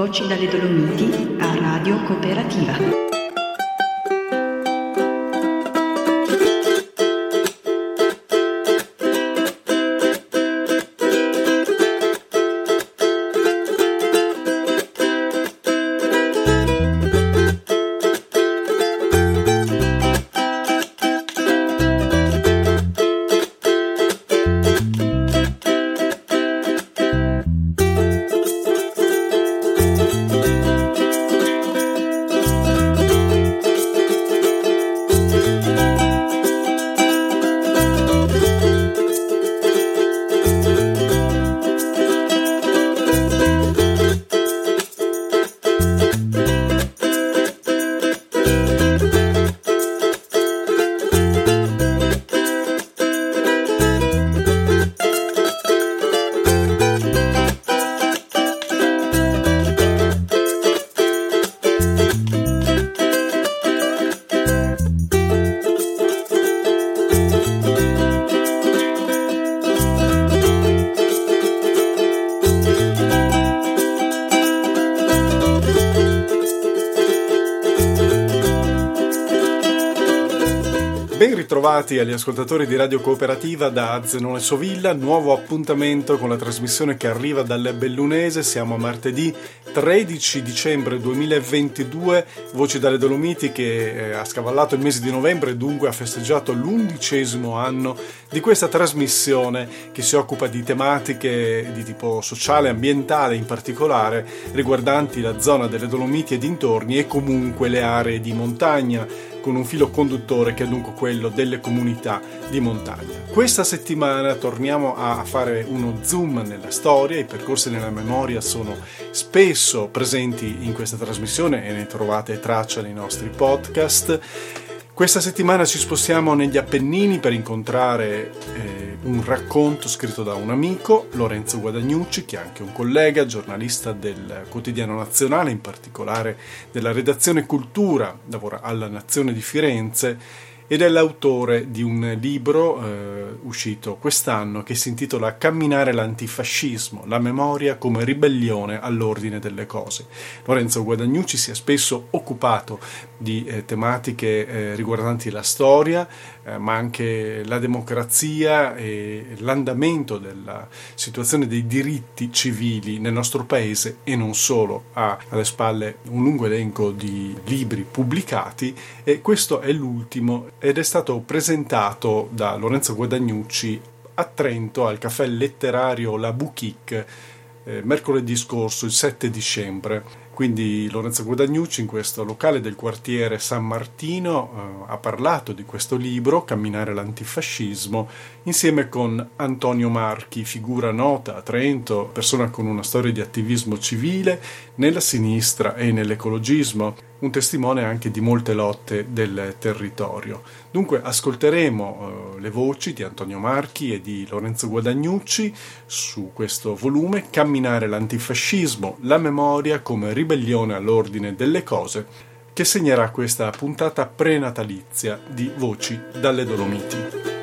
Voci dalle Dolomiti a Radio Cooperativa. Ritrovati agli ascoltatori di Radio Cooperativa da Zenone Sovilla, nuovo appuntamento con la trasmissione che arriva dal Bellunese, siamo a martedì 13 dicembre 2022, Voci dalle Dolomiti che eh, ha scavallato il mese di novembre e dunque ha festeggiato l'undicesimo anno di questa trasmissione che si occupa di tematiche di tipo sociale, ambientale in particolare, riguardanti la zona delle Dolomiti e dintorni e comunque le aree di montagna con un filo conduttore che è dunque quello delle comunità di montagna. Questa settimana torniamo a fare uno zoom nella storia, i percorsi nella memoria sono spesso presenti in questa trasmissione e ne trovate traccia nei nostri podcast. Questa settimana ci spostiamo negli Appennini per incontrare eh, un racconto scritto da un amico, Lorenzo Guadagnucci, che è anche un collega, giornalista del quotidiano nazionale, in particolare della redazione Cultura, lavora alla Nazione di Firenze ed è l'autore di un libro eh, uscito quest'anno che si intitola Camminare l'antifascismo, la memoria come ribellione all'ordine delle cose. Lorenzo Guadagnucci si è spesso occupato di eh, tematiche eh, riguardanti la storia, eh, ma anche la democrazia e l'andamento della situazione dei diritti civili nel nostro paese e non solo. Ha alle spalle un lungo elenco di libri pubblicati e questo è l'ultimo ed è stato presentato da Lorenzo Guadagnucci a Trento al caffè letterario La Bouquique eh, mercoledì scorso, il 7 dicembre. Quindi Lorenzo Guadagnucci in questo locale del quartiere San Martino eh, ha parlato di questo libro, Camminare l'antifascismo, insieme con Antonio Marchi, figura nota a Trento, persona con una storia di attivismo civile nella sinistra e nell'ecologismo, un testimone anche di molte lotte del territorio. Dunque ascolteremo eh, le voci di Antonio Marchi e di Lorenzo Guadagnucci su questo volume Camminare l'antifascismo, la memoria come ribellione all'ordine delle cose, che segnerà questa puntata prenatalizia di Voci dalle Dolomiti.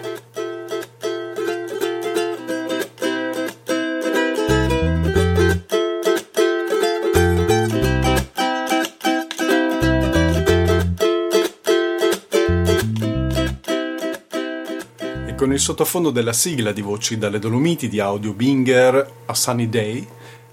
Con il sottofondo della sigla di Voci dalle Dolomiti di Audio Binger a Sunny Day,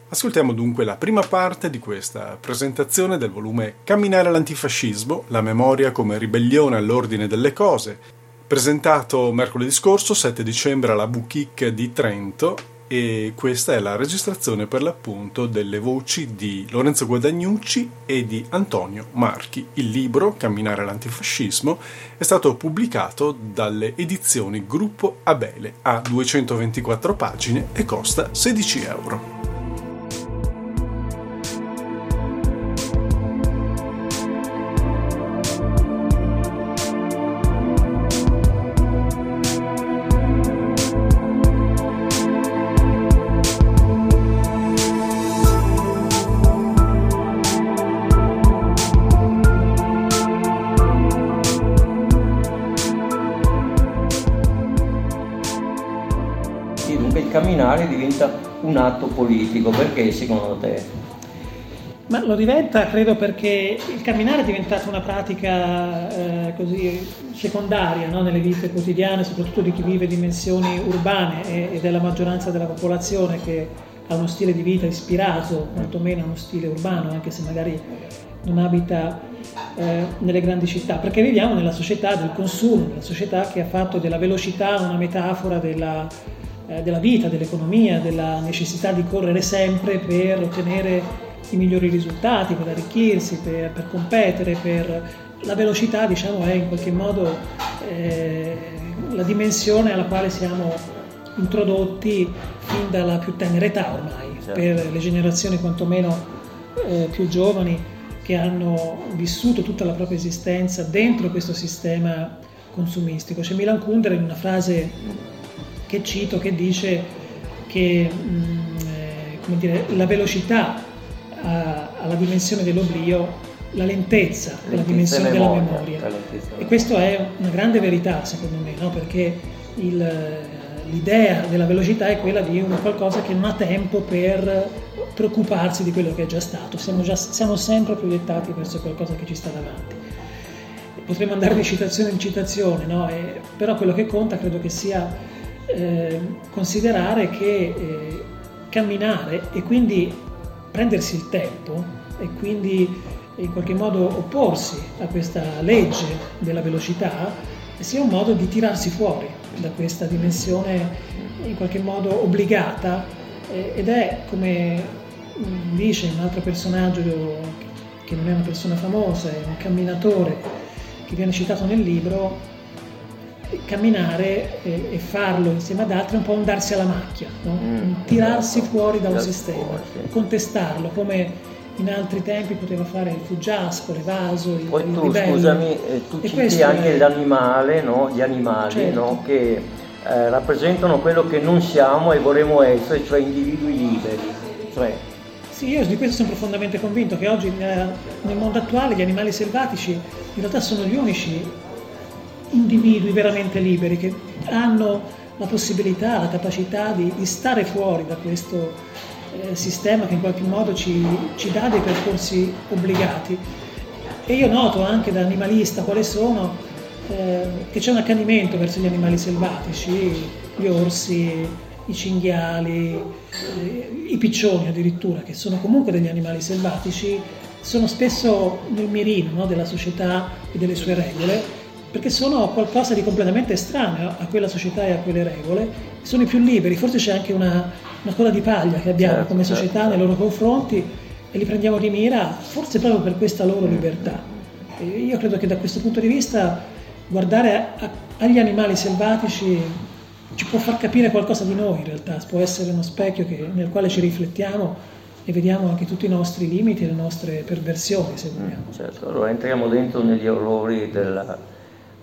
ascoltiamo dunque la prima parte di questa presentazione del volume Camminare l'antifascismo, la memoria come ribellione all'ordine delle cose, presentato mercoledì scorso, 7 dicembre, alla Bouquique di Trento e questa è la registrazione per l'appunto delle voci di Lorenzo Guadagnucci e di Antonio Marchi. Il libro Camminare l'antifascismo è stato pubblicato dalle edizioni Gruppo Abele, ha 224 pagine e costa 16 euro. Politico, perché secondo te? Ma lo diventa, credo, perché il camminare è diventato una pratica eh, così secondaria no? nelle vite quotidiane, soprattutto di chi vive dimensioni urbane e, e della maggioranza della popolazione che ha uno stile di vita ispirato, quantomeno a uno stile urbano, anche se magari non abita eh, nelle grandi città, perché viviamo nella società del consumo, nella società che ha fatto della velocità una metafora della, eh, della vita, dell'economia, della necessità di correre sempre per ottenere i migliori risultati, per arricchirsi, per, per competere, per... la velocità diciamo, è in qualche modo eh, la dimensione alla quale siamo introdotti fin dalla più tenera età ormai, certo. per le generazioni quantomeno eh, più giovani che hanno vissuto tutta la propria esistenza dentro questo sistema consumistico. C'è Milan Kundera in una frase che cito che dice che mh, mm, eh, dire, la velocità a, alla dimensione dell'oblio la lentezza, la dimensione della memoria. E questa è una grande verità secondo me, no? perché il, l'idea della velocità è quella di un qualcosa che non ha tempo per preoccuparsi di quello che è già stato, siamo, già, siamo sempre proiettati verso qualcosa che ci sta davanti. Potremmo andare di citazione in citazione, no? e, però quello che conta credo che sia eh, considerare che eh, camminare e quindi prendersi il tempo e quindi in qualche modo opporsi a questa legge della velocità sia un modo di tirarsi fuori da questa dimensione in qualche modo obbligata ed è come dice un altro personaggio che non è una persona famosa, è un camminatore che viene citato nel libro camminare e, e, farlo insieme ad altri è un po' un darsi alla macchia, no? mm, tirarsi esatto. fuori da un sistema, sì. contestarlo come in altri tempi poteva fare il fuggiasco, l'evaso, il Poi tu, ribello. scusami, eh, tu e citi anche è... l'animale, no? gli animali certo. no? che eh, rappresentano quello che non siamo e vorremmo essere, cioè individui liberi. Cioè... Sì, io di questo sono profondamente convinto che oggi nel, nel mondo attuale gli animali selvatici in realtà sono gli unici individui veramente liberi che hanno la possibilità, la capacità di, di stare fuori da questo eh, sistema che in qualche modo ci, ci, dà dei percorsi obbligati. E io noto anche da animalista quali sono, eh, che c'è un accanimento verso gli animali selvatici, gli orsi, i cinghiali, eh, i piccioni addirittura, che sono comunque degli animali selvatici, sono spesso nel mirino no, della società e delle sue regole perché sono qualcosa di completamente estraneo a quella società e a quelle regole, sono i più liberi, forse c'è anche una, una coda di paglia che abbiamo certo, come società certo. nei loro confronti e li prendiamo di mira forse proprio per questa loro libertà. E io credo che da questo punto di vista guardare a, agli animali selvatici ci può far capire qualcosa di noi in realtà, può essere uno specchio che, nel quale ci riflettiamo e vediamo anche tutti i nostri limiti e le nostre perversioni se vogliamo. Certo, allora entriamo dentro negli orrori della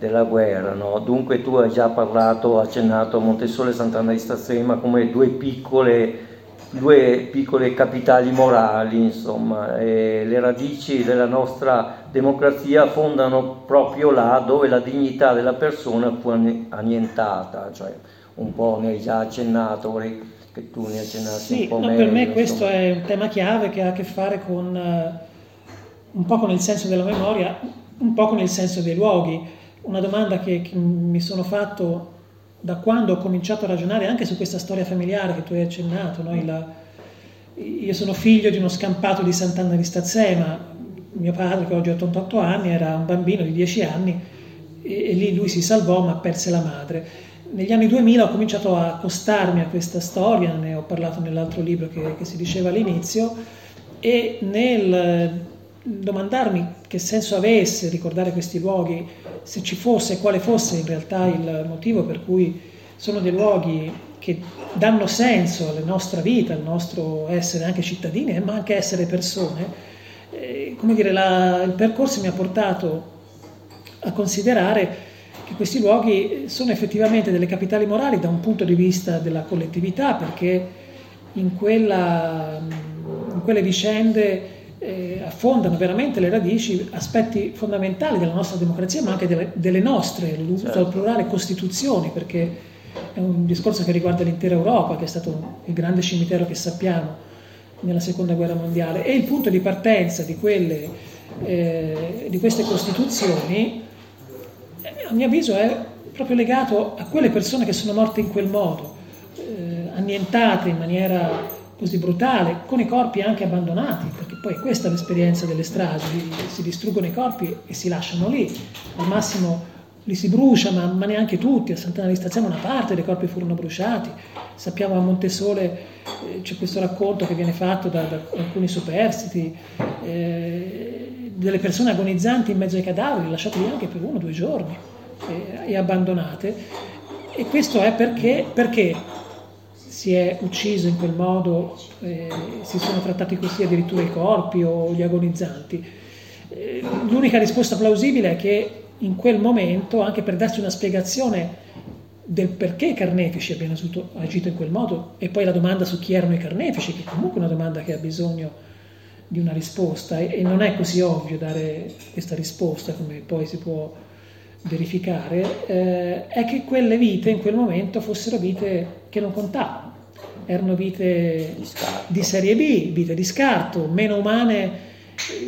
della guerra. No? Dunque tu hai già parlato, accennato a Montesole e Sant'Anna di Stazzema come due piccole, due piccole capitali morali, insomma, e le radici della nostra democrazia fondano proprio là dove la dignità della persona fu annientata, cioè un po' ne hai già accennato, vorrei che tu ne accennassi sì, un po' no, meglio. Per me questo è un tema chiave che ha a che fare con uh, un po' con il senso della memoria, un po' con il senso dei luoghi una domanda che, che, mi sono fatto da quando ho cominciato a ragionare anche su questa storia familiare che tu hai accennato. No? Il, io sono figlio di uno scampato di Sant'Anna di Stazzema, mio padre che oggi ha 88 anni era un bambino di 10 anni e, e lì lui si salvò ma perse la madre. Negli anni 2000 ho cominciato a accostarmi a questa storia, ne ho parlato nell'altro libro che, che si diceva all'inizio, e nel domandarmi che senso avesse ricordare questi luoghi, se ci fosse, quale fosse in realtà il motivo per cui sono dei luoghi che danno senso alla nostra vita, al nostro essere anche cittadini, ma anche essere persone, eh, come dire, la, il percorso mi ha portato a considerare che questi luoghi sono effettivamente delle capitali morali da un punto di vista della collettività, perché in, quella, in quelle vicende eh, affondano veramente le radici aspetti fondamentali della nostra democrazia, ma anche delle, delle nostre, l'uso certo. al plurale, costituzioni, perché è un discorso che riguarda l'intera Europa, che è stato il grande cimitero che sappiamo nella seconda guerra mondiale e il punto di partenza di, quelle, eh, di queste costituzioni eh, a mio avviso è proprio legato a quelle persone che sono morte in quel modo, eh, annientate in maniera così brutale, con i corpi anche abbandonati, perché poi questa è l'esperienza delle stragi, si distruggono i corpi e si lasciano lì, al massimo li si brucia, ma, ma neanche tutti, a Sant'Anna di Stazione una parte dei corpi furono bruciati, sappiamo a Montesole eh, c'è questo racconto che viene fatto da, da alcuni superstiti, eh, delle persone agonizzanti in mezzo ai cadaveri, lasciate lì anche per uno o due giorni eh, e abbandonate, e questo è perché, perché si è ucciso in quel modo, eh, si sono trattati così addirittura i corpi o gli agonizzanti. Eh, l'unica risposta plausibile è che in quel momento, anche per darci una spiegazione del perché i carnefici abbiano agito in quel modo e poi la domanda su chi erano i carnefici, che è comunque una domanda che ha bisogno di una risposta e, e non è così ovvio dare questa risposta come poi si può verificare, eh, è che quelle vite in quel momento fossero vite che non contavano, erano vite di, di serie B, vite di scarto, meno umane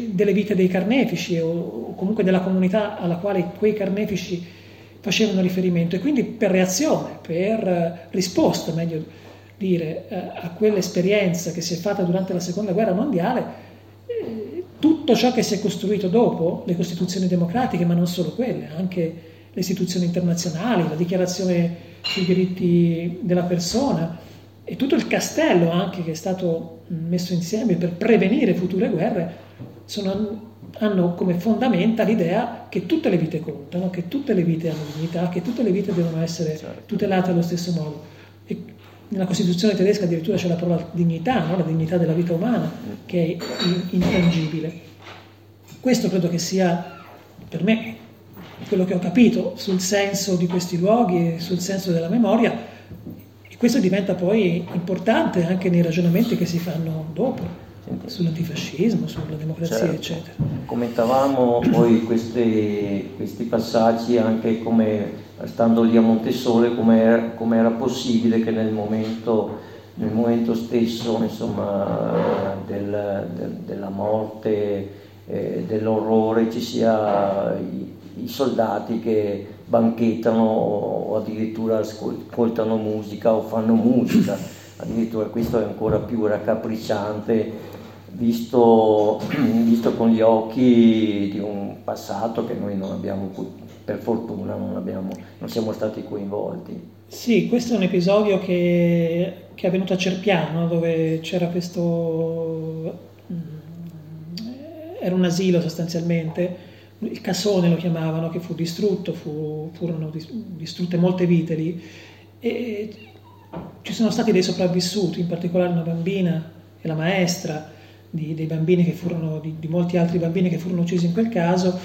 delle vite dei carnefici o comunque della comunità alla quale quei carnefici facevano riferimento. E quindi per reazione, per risposta, meglio dire, eh, a quell'esperienza che si è fatta durante la seconda guerra mondiale, eh, tutto ciò che si è costruito dopo, le costituzioni democratiche, ma non solo quelle, anche le istituzioni internazionali, la dichiarazione sui diritti della persona e tutto il castello anche che è stato messo insieme per prevenire future guerre, sono, hanno come fondamenta l'idea che tutte le vite contano, che tutte le vite hanno dignità, che tutte le vite devono essere certo. tutelate allo stesso modo. E nella Costituzione tedesca addirittura c'è la parola dignità, no? la dignità della vita umana, che è intangibile. Questo credo che sia per me quello che ho capito sul senso di questi luoghi e sul senso della memoria questo diventa poi importante anche nei ragionamenti che si fanno dopo sull'antifascismo, sulla democrazia, certo. eccetera. Commentavamo poi questi, questi, passaggi anche come, stando lì a Montesole, come era, come era possibile che nel momento, nel momento stesso insomma, del, del, della morte, eh, dell'orrore, ci sia i, i soldati che banchettano o addirittura ascoltano musica o fanno musica addirittura questo è ancora più raccapricciante visto, visto, con gli occhi di un passato che noi non abbiamo, per fortuna non, abbiamo, non siamo stati coinvolti. Sì, questo è un episodio che, che è avvenuto a Cerpiano, dove c'era questo... Mm, era un asilo sostanzialmente, il Cassone lo chiamavano, che fu distrutto, fu, furono distrutte molte vite lì. E ci sono stati dei sopravvissuti, in particolare una bambina e la maestra, di, dei bambini che furono, di, di, molti altri bambini che furono uccisi in quel caso,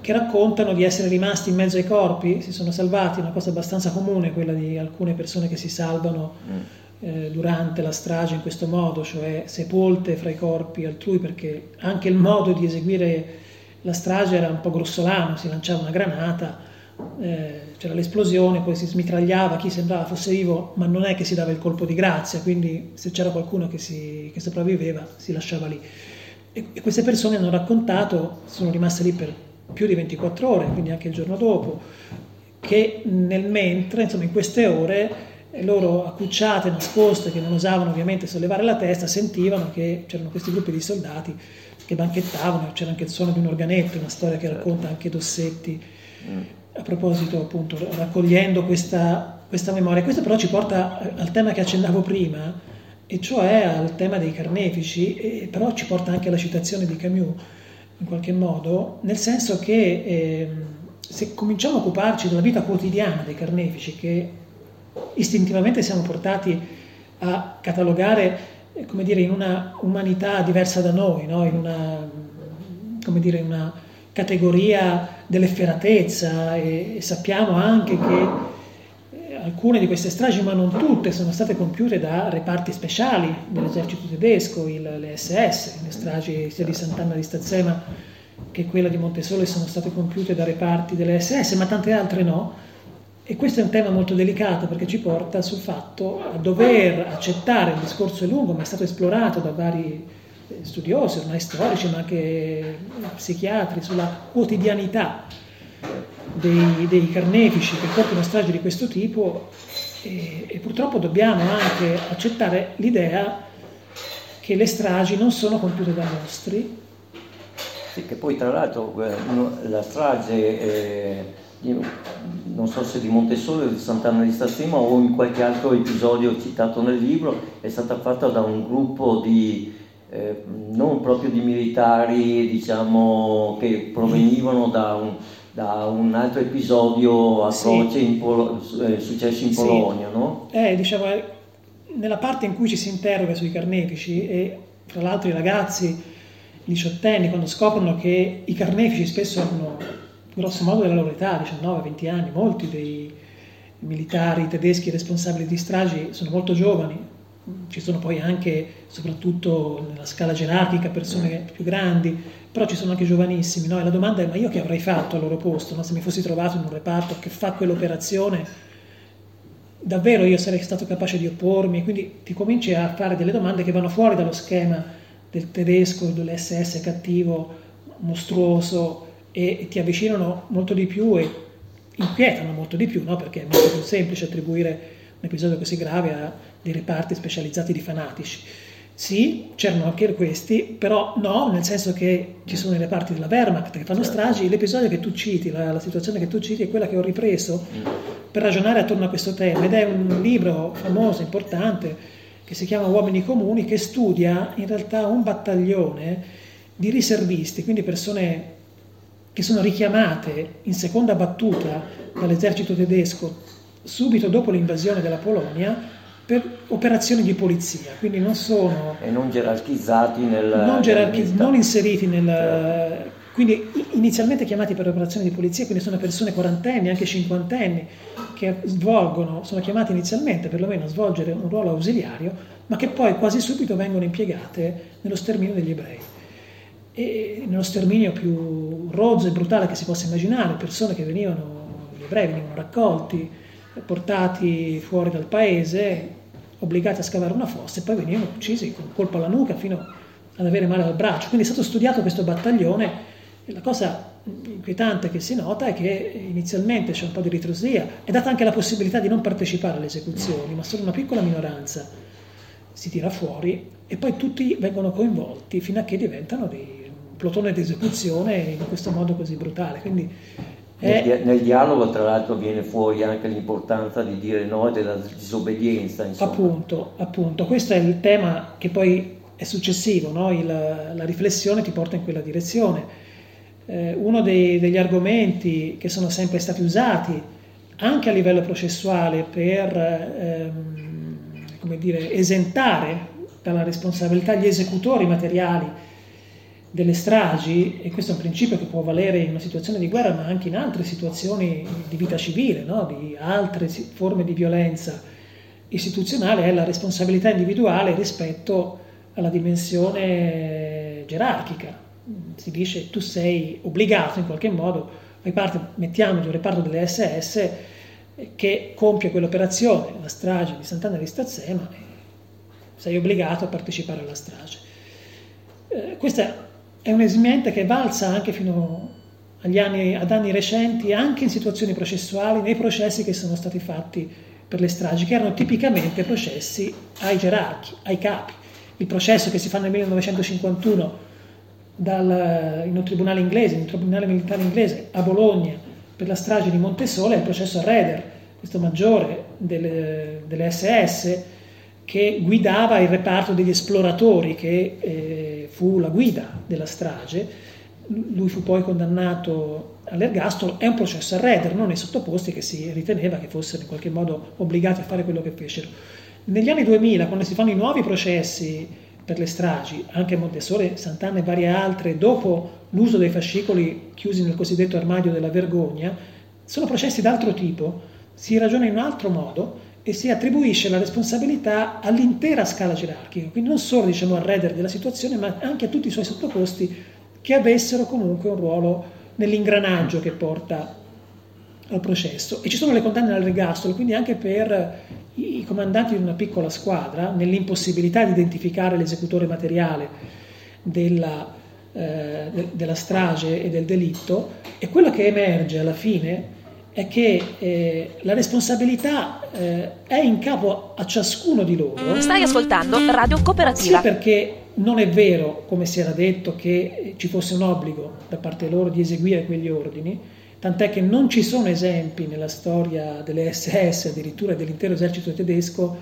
che raccontano di essere rimasti in mezzo ai corpi, si sono salvati, una cosa abbastanza comune quella di alcune persone che si salvano mm. eh, durante la strage in questo modo, cioè sepolte fra i corpi altrui, perché anche il modo di eseguire la strage era un po' grossolano, si lanciava una granata, eh, c'era l'esplosione, poi si smitragliava chi sembrava fosse vivo, ma non è che si dava il colpo di grazia, quindi se c'era qualcuno che, si, che sopravviveva si lasciava lì. E, e, queste persone hanno raccontato, sono rimaste lì per più di 24 ore, quindi anche il giorno dopo, che nel mentre, insomma in queste ore, loro accucciate, nascoste, che non osavano ovviamente sollevare la testa, sentivano che c'erano questi gruppi di soldati che banchettavano, c'era anche il suono di un organetto, una storia che racconta anche Dossetti. Mm a proposito appunto raccogliendo questa, questa memoria. Questo però ci porta al tema che accennavo prima, e cioè al tema dei carnefici, però ci porta anche alla citazione di Camus in qualche modo, nel senso che eh, se cominciamo a occuparci della vita quotidiana dei carnefici, che istintivamente siamo portati a catalogare, come dire, in una umanità diversa da noi, no? in una, come dire, una categoria dell'efferatezza e, e sappiamo anche che eh, alcune di queste stragi, ma non tutte, sono state compiute da reparti speciali dell'esercito tedesco, il, le SS, le stragi sia di Sant'Anna di Stazzema che quella di Montesole sono state compiute da reparti delle SS, ma tante altre no. E questo è un tema molto delicato perché ci porta sul fatto a dover accettare, il discorso è lungo ma è stato esplorato da vari eh, studiosi, ormai storici ma anche psichiatri, sulla quotidianità dei, dei carnefici che portano stragi di questo tipo e, e purtroppo dobbiamo anche accettare l'idea che le stragi non sono compiute da mostri. Sì, che poi tra l'altro eh, la strage... Eh non so se di Montesole o di Sant'Anna di Stazzema o in qualche altro episodio citato nel libro, è stata fatta da un gruppo di, eh, non proprio di militari, diciamo, che provenivano da un, da un altro episodio atroce sì. Polo- eh, successo in Polonia, sì. no? Eh, diciamo, nella parte in cui ci si interroga sui carnefici e tra l'altro i ragazzi diciottenni quando scoprono che i carnefici spesso hanno grosso modo della loro età, 19-20 anni, molti dei militari tedeschi responsabili di stragi sono molto giovani, ci sono poi anche, soprattutto nella scala gerarchica, persone più grandi, però ci sono anche giovanissimi, no? e la domanda è ma io che avrei fatto al loro posto, no? se mi fossi trovato in un reparto che fa quell'operazione, davvero io sarei stato capace di oppormi, quindi ti cominci a fare delle domande che vanno fuori dallo schema del tedesco, dell'SS cattivo, mostruoso, e ti avvicinano molto di più e inquietano molto di più, no? perché è molto più semplice attribuire un episodio così grave a dei reparti specializzati di fanatici. Sì, c'erano anche questi, però no, nel senso che ci sono i reparti della Wehrmacht che fanno certo. stragi. L'episodio che tu citi, la, la, situazione che tu citi è quella che ho ripreso mm. per ragionare attorno a questo tema ed è un libro famoso, importante, che si chiama Uomini Comuni, che studia in realtà un battaglione di riservisti, quindi persone che sono richiamate in seconda battuta dall'esercito tedesco subito dopo l'invasione della Polonia per operazioni di polizia, quindi non sono... E non gerarchizzati nel... Non, gerarchiz- non inseriti nel... Certo. Quindi inizialmente chiamati per operazioni di polizia, quindi sono persone quarantenni, anche cinquantenni, che svolgono, sono chiamati inizialmente perlomeno a svolgere un ruolo ausiliario, ma che poi quasi subito vengono impiegate nello sterminio degli ebrei e nello sterminio più rozzo e brutale che si possa immaginare, persone che venivano, gli ebrei venivano raccolti, portati fuori dal paese, obbligati a scavare una fossa e poi venivano uccisi con un colpo alla nuca fino ad avere male al braccio. Quindi è stato studiato questo battaglione e la cosa inquietante che si nota è che inizialmente c'è un po' di ritrosia, è data anche la possibilità di non partecipare alle esecuzioni, ma solo una piccola minoranza si tira fuori e poi tutti vengono coinvolti fino a che diventano dei plotone di esecuzione in questo modo così brutale. Quindi è... nel, nel, dialogo, tra l'altro, viene fuori anche l'importanza di dire no e della disobbedienza. Insomma. Appunto, appunto, questo è il tema che poi è successivo, no? il, la riflessione ti porta in quella direzione. Eh, uno dei, degli argomenti che sono sempre stati usati anche a livello processuale per ehm, come dire, esentare dalla responsabilità gli esecutori materiali delle stragi, e questo è un principio che può valere in una situazione di guerra, ma anche in altre situazioni di vita civile, no? di altre forme di violenza istituzionale, è la responsabilità individuale rispetto alla dimensione gerarchica. Si dice tu sei obbligato in qualche modo, fai parte, mettiamo di un reparto delle SS che compie quell'operazione, la strage di Sant'Anna di Stazzema, sei obbligato a partecipare alla strage. Eh, questa è un'esimente che valsa anche fino anni, ad anni recenti, anche in situazioni processuali, nei processi che sono stati fatti per le stragi, che erano tipicamente processi ai gerarchi, ai capi. Il processo che si fa nel 1951 dal, in un tribunale inglese, in un tribunale militare inglese a Bologna per la strage di Montesole è il processo a Reder, questo maggiore delle, delle SS che guidava il reparto degli esploratori che eh, fu la guida della strage. Lui fu poi condannato all'ergastolo, è un processo a Reder, non ai sottoposti che si riteneva che fossero in qualche modo obbligati a fare quello che fecero. Negli anni 2000, quando si fanno i nuovi processi per le stragi, anche Montessori, Sant'Anna e varie altre, dopo l'uso dei fascicoli chiusi nel cosiddetto armadio della vergogna, sono processi d'altro tipo, si ragiona in un altro modo e si attribuisce la responsabilità all'intera scala gerarchica, quindi non solo diciamo, al reader della situazione, ma anche a tutti i suoi sottoposti che avessero comunque un ruolo nell'ingranaggio che porta al processo. E ci sono le condanne all'ergastolo, quindi anche per i comandanti di una piccola squadra, nell'impossibilità di identificare l'esecutore materiale della, eh, de, della strage e del delitto, e quello che emerge alla fine è che eh, la responsabilità eh, è in capo a ciascuno di loro. Stai ascoltando Radio Cooperativa. Sì, perché non è vero, come si era detto, che ci fosse un obbligo da parte loro di eseguire quegli ordini, tant'è che non ci sono esempi nella storia delle SS, addirittura dell'intero esercito tedesco,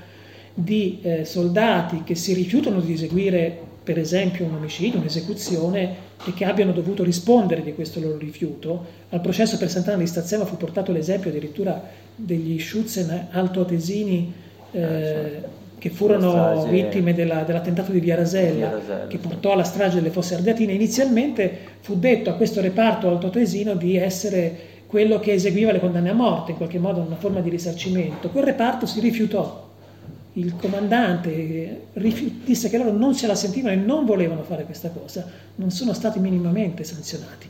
di eh, soldati che si rifiutano di eseguire per esempio un omicidio, un'esecuzione e che abbiano dovuto rispondere di questo loro rifiuto. Al processo per Sant'Anna di Stazzema fu portato l'esempio addirittura degli Schutzen altoatesini eh, che furono vittime della, dell'attentato di Via Rasella, che portò alla strage delle fosse ardeatine. Inizialmente fu detto a questo reparto altoatesino di essere quello che eseguiva le condanne a morte, in qualche modo una forma di risarcimento. Quel reparto si rifiutò. Il comandante disse che loro non se la sentivano e non volevano fare questa cosa, non sono stati minimamente sanzionati.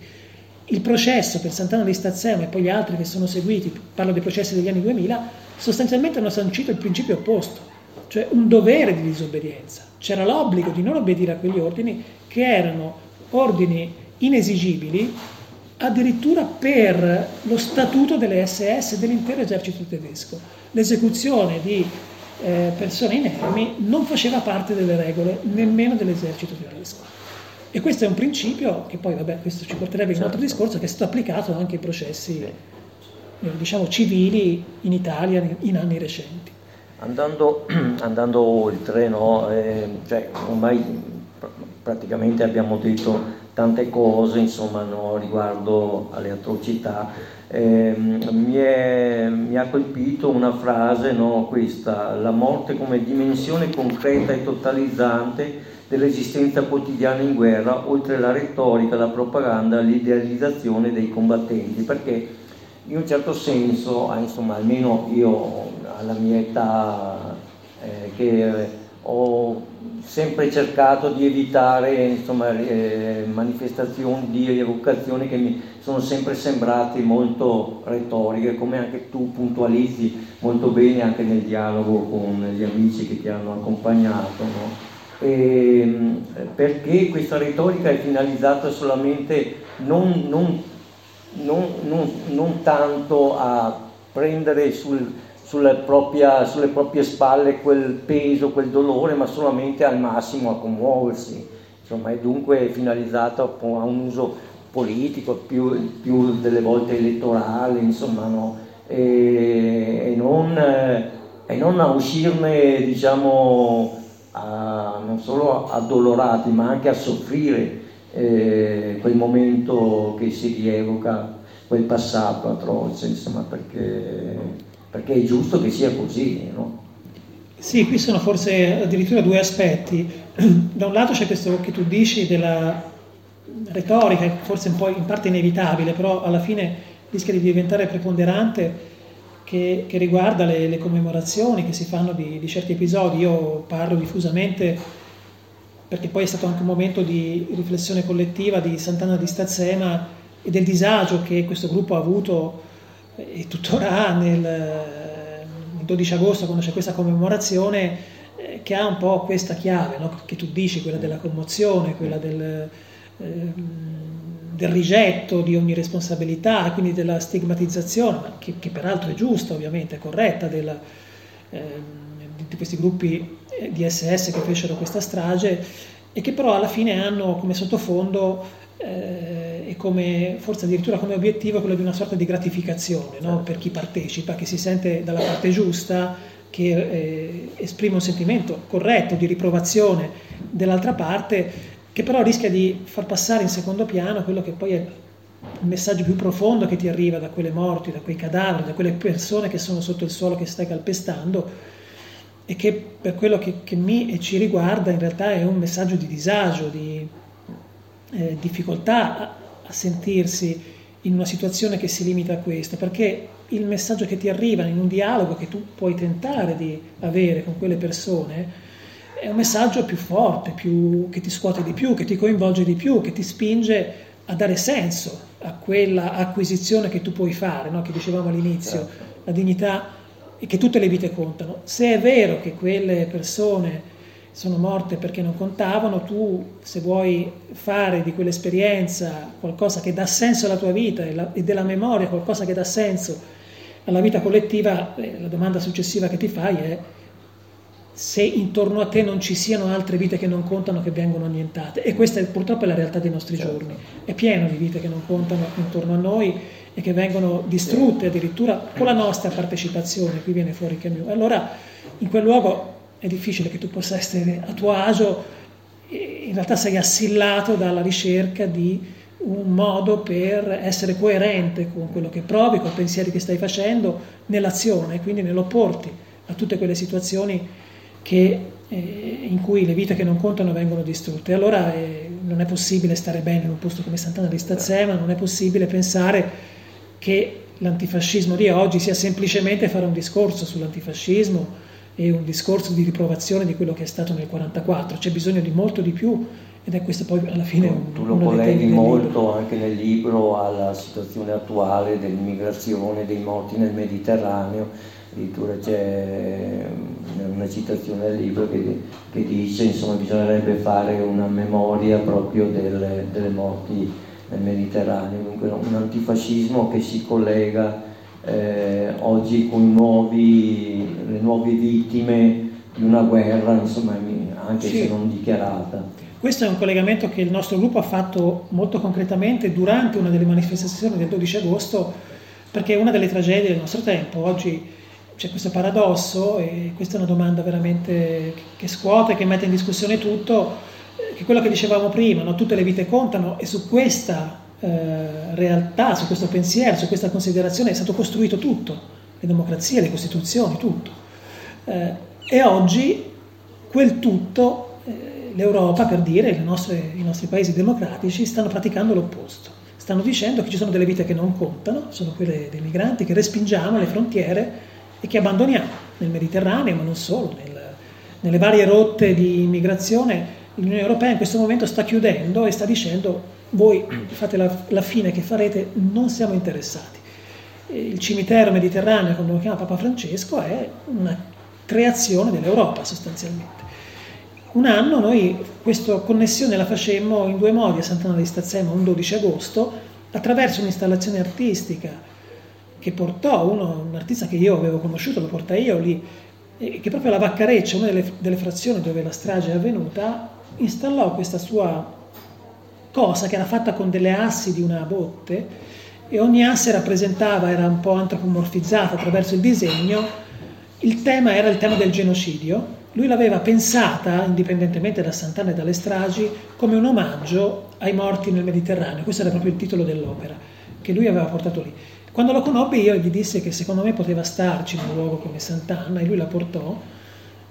Il processo per Sant'Anna di Stazzema e poi gli altri che sono seguiti, parlo dei processi degli anni 2000, sostanzialmente hanno sancito il principio opposto cioè un dovere di disobbedienza. C'era l'obbligo di non obbedire a quegli ordini che erano ordini inesigibili addirittura per lo statuto delle SS dell'intero esercito tedesco. L'esecuzione di eh, persone inermi non faceva parte delle regole nemmeno dell'esercito tedesco. E questo è un principio che poi, vabbè, questo ci porterebbe in un altro certo. discorso, che è stato applicato anche ai processi, eh, diciamo, civili in Italia in anni recenti. Andando, andando oltre, no? eh, cioè, ormai praticamente abbiamo detto tante cose insomma, no? riguardo alle atrocità. Eh, mi, è, mi, ha colpito una frase, no? questa, la morte come dimensione concreta e totalizzante dell'esistenza quotidiana in guerra, oltre la retorica, la propaganda, l'idealizzazione dei combattenti, perché in un certo senso, ah, insomma, almeno io alla mia età, eh, che ho sempre cercato di evitare insomma, eh, manifestazioni di rievocazione che mi sono sempre sembrate molto retoriche, come anche tu puntualizzi molto bene anche nel dialogo con gli amici che ti hanno accompagnato. No? E, perché questa retorica è finalizzata solamente non, non, non, non tanto a prendere sul, propria, sulle proprie spalle quel peso, quel dolore, ma solamente al massimo a commuoversi. Insomma, è dunque finalizzato a un uso politico, più, più delle volte elettorale, insomma, no? e, e, non, e, non, a uscirne, diciamo, a, non solo addolorati, ma anche a soffrire eh, quel momento che si rievoca, quel passato atroce, insomma, perché perché è giusto che sia così. No? Sì, qui sono forse addirittura due aspetti. Da un lato c'è questo che tu dici della retorica, forse un po' in parte inevitabile, però alla fine rischia di diventare preponderante, che, che riguarda le, le, commemorazioni che si fanno di, di certi episodi. Io parlo diffusamente perché poi è stato anche un momento di riflessione collettiva di Sant'Anna di Stazzema e del disagio che questo gruppo ha avuto e tuttora nel, il 12 agosto quando c'è questa commemorazione eh, che ha un po' questa chiave no? che tu dici, quella della commozione, quella del, del rigetto di ogni responsabilità, quindi della stigmatizzazione, che, che, peraltro è giusta ovviamente, è corretta, della, eh, di questi gruppi eh, di SS che fecero questa strage e che però alla fine hanno come sottofondo eh, e come, forse addirittura come obiettivo quello di una sorta di gratificazione no? per chi partecipa, che si sente dalla parte giusta, che eh, esprime un sentimento corretto di riprovazione dell'altra parte, che però rischia di far passare in secondo piano quello che poi è il messaggio più profondo che ti arriva da quelle morti, da quei cadaveri, da quelle persone che sono sotto il suolo che stai calpestando e che per quello che, che mi e ci riguarda in realtà è un messaggio di disagio, di, eh, difficoltà a, a sentirsi in una situazione che si limita a questo, perché il messaggio che ti arriva in un dialogo che tu puoi tentare di avere con quelle persone è un messaggio più forte, più, che ti scuote di più, che ti coinvolge di più, che ti spinge a dare senso a quella acquisizione che tu puoi fare, no? che dicevamo all'inizio, certo. la dignità e che tutte le vite contano. Se è vero che quelle persone sono morte perché non contavano, tu se vuoi fare di quell'esperienza qualcosa che dà senso alla tua vita e, la, e della memoria qualcosa che dà senso alla vita collettiva, eh, la domanda successiva che ti fai è se intorno a te non ci siano altre vite che non contano che vengono annientate. E questa è, purtroppo è la realtà dei nostri certo. giorni. È pieno di vite che non contano intorno a noi e che vengono distrutte addirittura con la nostra partecipazione. Qui viene fuori Camus. Allora, in quel luogo è difficile che tu possa essere a tuo agio, in realtà sei assillato dalla ricerca di un modo per essere coerente con quello che provi, con i pensieri che stai facendo nell'azione, quindi nell'opporti a tutte quelle situazioni che, eh, in cui le vite che non contano vengono distrutte. Allora eh, non è possibile stare bene in un posto come Sant'Anna di Stazzema, non è possibile pensare che l'antifascismo di oggi sia semplicemente fare un discorso sull'antifascismo e un discorso di riprovazione di quello che è stato nel 1944, c'è bisogno di molto di più ed è questo poi alla fine un, tu lo colleghi molto anche nel libro alla situazione attuale dell'immigrazione dei morti nel Mediterraneo addirittura c'è una citazione del libro che, che dice insomma bisognerebbe fare una memoria proprio delle, delle morti nel Mediterraneo dunque un antifascismo che si collega eh, oggi con nuovi, le nuove vittime di una guerra, insomma, anche sì. se non dichiarata. Questo è un collegamento che il nostro gruppo ha fatto molto concretamente durante una delle manifestazioni del 12 agosto, perché è una delle tragedie del nostro tempo. Oggi c'è questo paradosso, e questa è una domanda veramente che scuote, che mette in discussione tutto, che è quello che dicevamo prima, no? tutte le vite contano e su questa eh, realtà, su questo pensiero, su questa considerazione è stato costruito tutto, le democrazie, le costituzioni, tutto. Eh, e oggi quel tutto, eh, l'Europa per dire, nostre, i nostri paesi democratici stanno praticando l'opposto. Stanno dicendo che ci sono delle vite che non contano, sono quelle dei migranti, che respingiamo alle frontiere e che abbandoniamo nel Mediterraneo, ma non solo, nel, nelle varie rotte di immigrazione. L'Unione Europea in questo momento sta chiudendo e sta dicendo voi fate la, la fine che farete, non siamo interessati. Il cimitero mediterraneo, come lo chiama Papa Francesco, è una creazione dell'Europa sostanzialmente. Un anno noi questa connessione la facemmo in due modi a Sant'Anna di Stazzema, un 12 agosto, attraverso un'installazione artistica che portò uno, un artista che io avevo conosciuto, lo portai io lì, che proprio la Vaccareccia, una delle, delle frazioni dove la strage è avvenuta, installò questa sua cosa che era fatta con delle assi di una botte e ogni asse rappresentava, era un po' antropomorfizzata attraverso il disegno, il tema era il tema del genocidio. Lui l'aveva pensata, indipendentemente da Sant'Anna e dalle stragi, come un omaggio ai morti nel Mediterraneo. Questo era proprio il titolo dell'opera che lui aveva portato lì. Quando lo conobbi io gli dissi che secondo me poteva starci in un luogo come Sant'Anna e lui la portò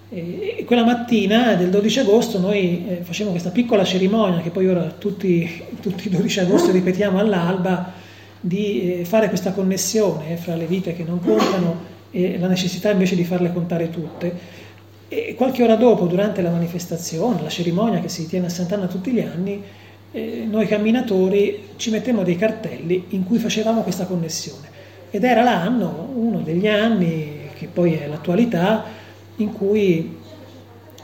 e quella mattina del 12 agosto noi eh, facevamo questa piccola cerimonia che poi ora tutti, tutti i 12 agosto ripetiamo all'alba di eh, fare questa connessione fra le vite che non contano e la necessità invece di farle contare tutte. E qualche ora dopo, durante la manifestazione, la cerimonia che si tiene a Sant'Anna tutti gli anni, eh, noi camminatori ci mettemmo dei cartelli in cui facevamo questa connessione. Ed era l'anno, uno degli anni, che poi è l'attualità, in cui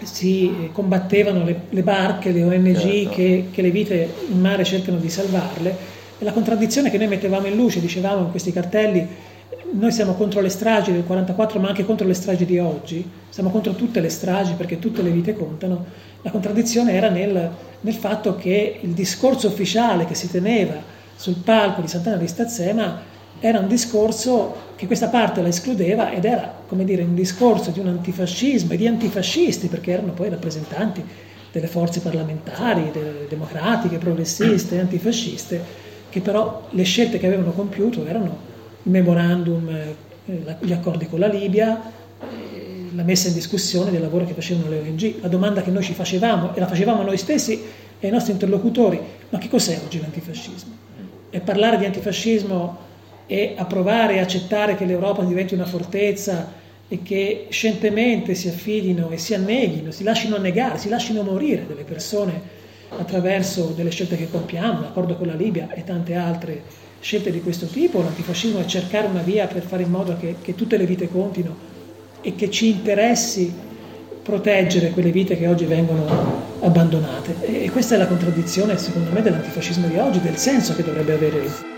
si combattevano le, le barche, le ONG certo. che, che, le vite in mare cercano di salvarle. E la contraddizione che noi mettevamo in luce, dicevamo in questi cartelli, noi siamo contro le stragi del 44 ma anche contro le stragi di oggi, siamo contro tutte le stragi perché tutte le vite contano, la contraddizione era nel, nel fatto che il discorso ufficiale che si teneva sul palco di Sant'Anna di Stazzema era un discorso che questa parte la escludeva ed era, come dire, un discorso di un antifascismo e di antifascisti, perché erano poi rappresentanti delle forze parlamentari, democratiche, progressiste, antifasciste, che però le scelte che avevano compiuto erano memorandum, eh, gli accordi con la Libia, eh, la messa in discussione del lavoro che facevano le ONG. La domanda che noi ci facevamo, e la facevamo noi stessi e ai nostri interlocutori, ma che cos'è oggi l'antifascismo? E parlare di antifascismo e approvare e accettare che l'Europa diventi una fortezza e che scientemente si affidino e si anneghino, si lasciano annegare, si lasciano morire delle persone attraverso delle scelte che compiamo, l'accordo con la Libia e tante altre scelte di questo tipo, l'antifascismo è cercare una via per fare in modo che, che tutte le vite contino e che ci interessi proteggere quelle vite che oggi vengono abbandonate. E questa è la contraddizione, secondo me, dell'antifascismo di oggi, del senso che dovrebbe avere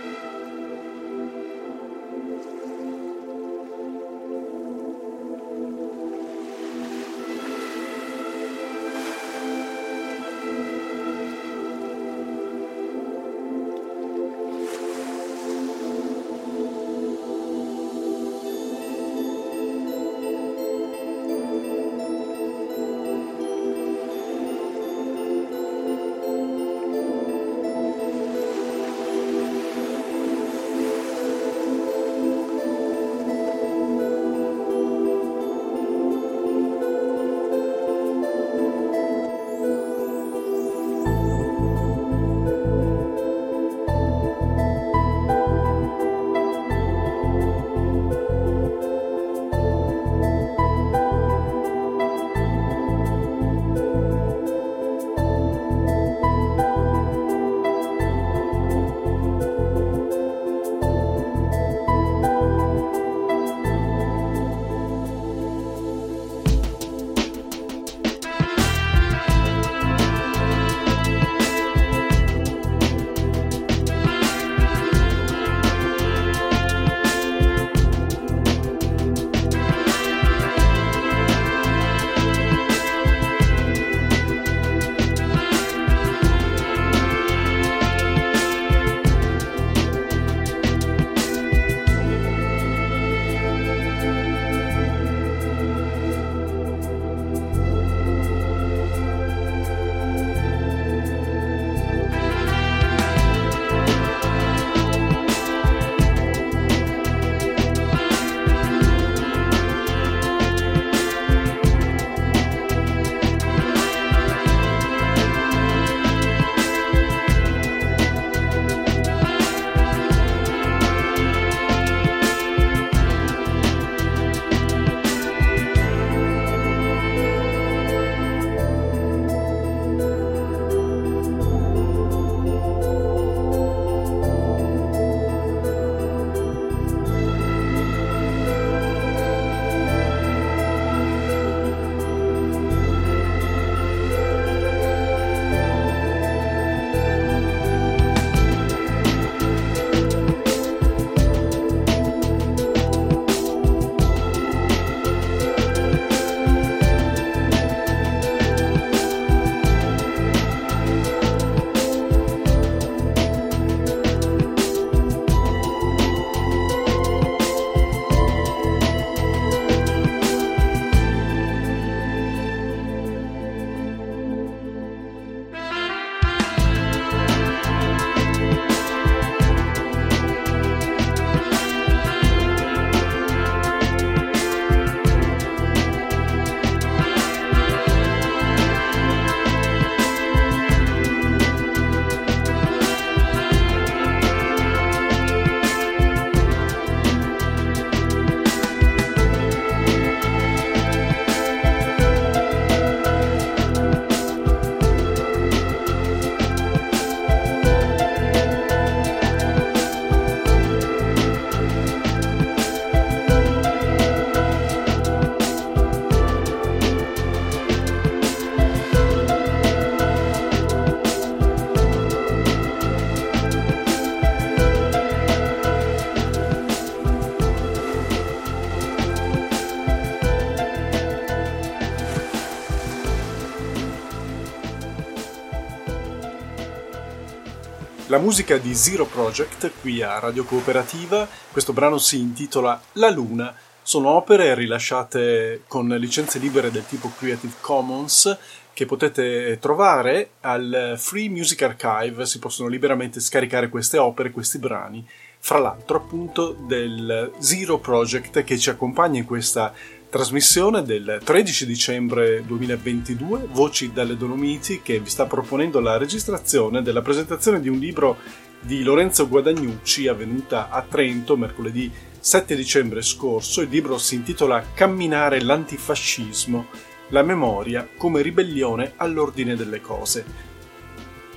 La musica di Zero Project qui a Radio Cooperativa, questo brano si intitola La Luna. Sono opere rilasciate con licenze libere del tipo Creative Commons che potete trovare al Free Music Archive, si possono liberamente scaricare queste opere, questi brani, fra l'altro appunto del Zero Project che ci accompagna in questa trasmissione del 13 dicembre 2022, Voci dalle Dolomiti, che vi sta proponendo la registrazione della presentazione di un libro di Lorenzo Guadagnucci avvenuta a Trento mercoledì 7 dicembre scorso. Il libro si intitola Camminare l'antifascismo, la memoria come ribellione all'ordine delle cose.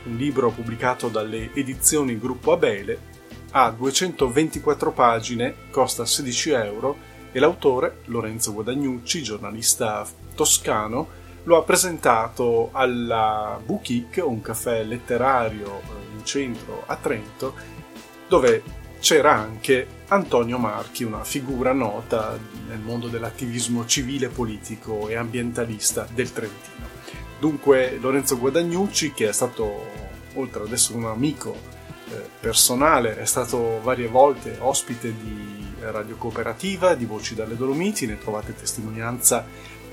un libro pubblicato dalle edizioni Gruppo Abele, ha 224 pagine, costa 16 euro e l'autore, Lorenzo Guadagnucci, giornalista toscano, lo ha presentato alla Bouquic, un caffè letterario eh, in centro a Trento, dove c'era anche Antonio Marchi, una figura nota nel mondo dell'attivismo civile, politico e ambientalista del Trentino. Dunque Lorenzo Guadagnucci, che è stato, oltre ad essere un amico personale, è stato varie volte ospite di Radio Cooperativa, di Voci dalle Dolomiti, ne trovate testimonianza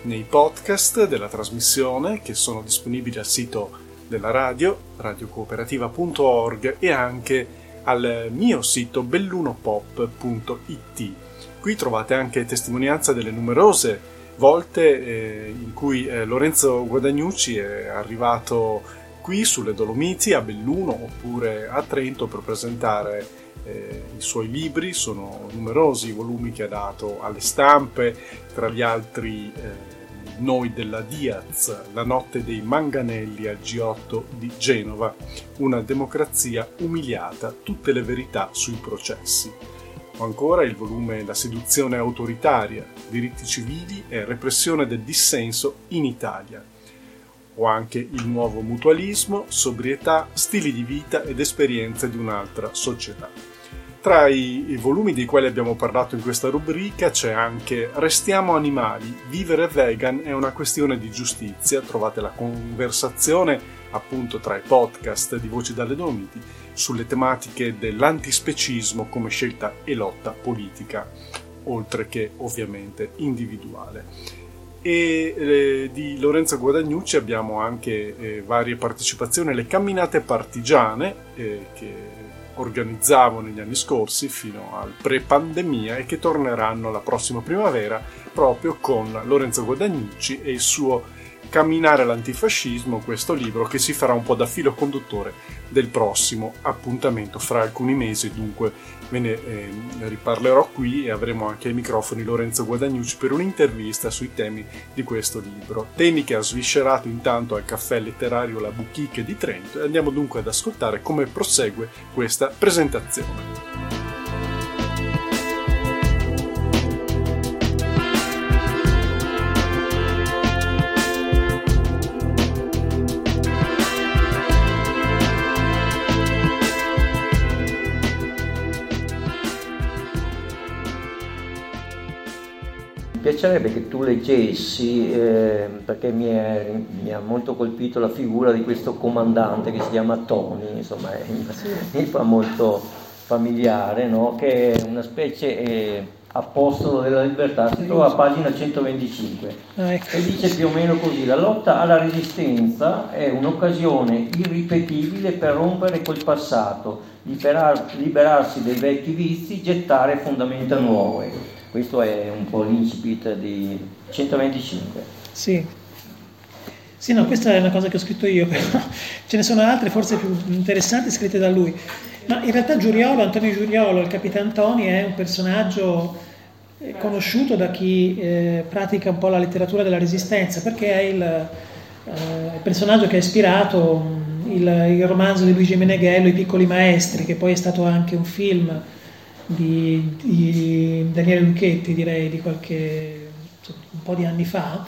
nei podcast della trasmissione che sono disponibili al sito della radio, radiocooperativa.org e anche al mio sito bellunopop.it. Qui trovate anche testimonianza delle numerose volte eh, in cui eh, Lorenzo Guadagnucci è arrivato qui sulle Dolomiti a Belluno oppure a Trento per presentare eh, i suoi libri, sono numerosi i volumi che ha dato alle stampe, tra gli altri eh, Noi della Diaz, La notte dei manganelli al G8 di Genova, una democrazia umiliata, tutte le verità sui processi. O ancora il volume La seduzione autoritaria, diritti civili e repressione del dissenso in Italia, o anche il nuovo mutualismo, sobrietà, stili di vita ed esperienze di un'altra società. Tra i, volumi dei quali abbiamo parlato in questa rubrica c'è anche Restiamo animali, vivere vegan è una questione di giustizia, trovate la conversazione appunto tra i podcast di Voci dalle Dolomiti sulle tematiche dell'antispecismo come scelta e lotta politica, oltre che ovviamente individuale e eh, di Lorenzo Guadagnucci abbiamo anche eh, varie partecipazioni alle camminate partigiane eh, che organizzavo negli anni scorsi fino al pre-pandemia e che torneranno la prossima primavera proprio con Lorenzo Guadagnucci e il suo Camminare all'antifascismo, questo libro che si farà un po' da filo conduttore del prossimo appuntamento fra alcuni mesi, dunque ve ne eh, riparlerò qui e avremo anche ai microfoni Lorenzo Guadagnucci per un'intervista sui temi di questo libro. Temi che ha sviscerato intanto al caffè letterario La Bouquique di Trento e andiamo dunque ad ascoltare come prosegue questa presentazione. Piacerebbe che tu leggessi, eh, perché mi, è, mi, ha molto colpito la figura di questo comandante che si chiama Tony, insomma è, mi fa molto familiare, no? che è una specie eh, apostolo della libertà, si trova a pagina 125 ah, ecco. e dice più o meno così, la lotta alla resistenza è un'occasione irripetibile per rompere col passato, liberar, liberarsi dei vecchi vizi, gettare fondamenta nuove. Questo è un po' l'incipit di 125. Sì. Sì, no, questa è una cosa che ho scritto io, però ce ne sono altre forse più interessanti scritte da lui. Ma in realtà Giuriolo, Antonio Giuriolo, il Capitan Toni, è un personaggio eh, conosciuto da chi eh, pratica un po' la letteratura della resistenza, perché è il, eh, personaggio che ha ispirato mm, il, il, romanzo di Luigi Meneghello, I piccoli maestri, che poi è stato anche un film di, di Daniele Lucchetti, direi di qualche un po' di anni fa.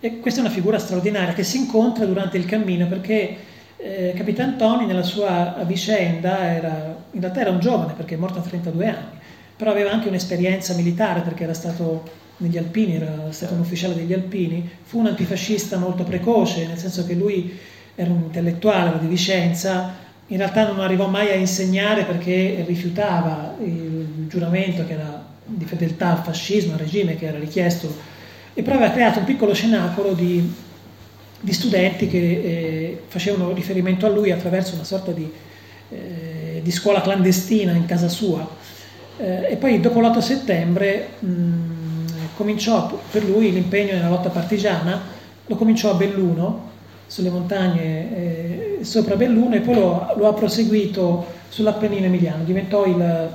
E questa è una figura straordinaria che si incontra durante il cammino perché eh, Capitan Toni nella sua vicenda era, in realtà era un giovane perché è morto a 32 anni, però aveva anche un'esperienza militare perché era stato negli Alpini, era stato un ufficiale degli Alpini, fu un antifascista molto precoce, nel senso che lui era un intellettuale, era di Vicenza, in realtà non arrivò mai a insegnare perché rifiutava il giuramento che era di fedeltà al fascismo, al regime che era richiesto, e poi aveva creato un piccolo cenacolo di, di studenti che eh, facevano riferimento a lui attraverso una sorta di, eh, di scuola clandestina in casa sua. Eh, e poi dopo l'8 settembre mh, cominciò per lui l'impegno nella lotta partigiana, lo cominciò a Belluno, sulle montagne eh, sopra Belluno e poi lo, lo, ha proseguito sull'Appennino emiliano, diventò il,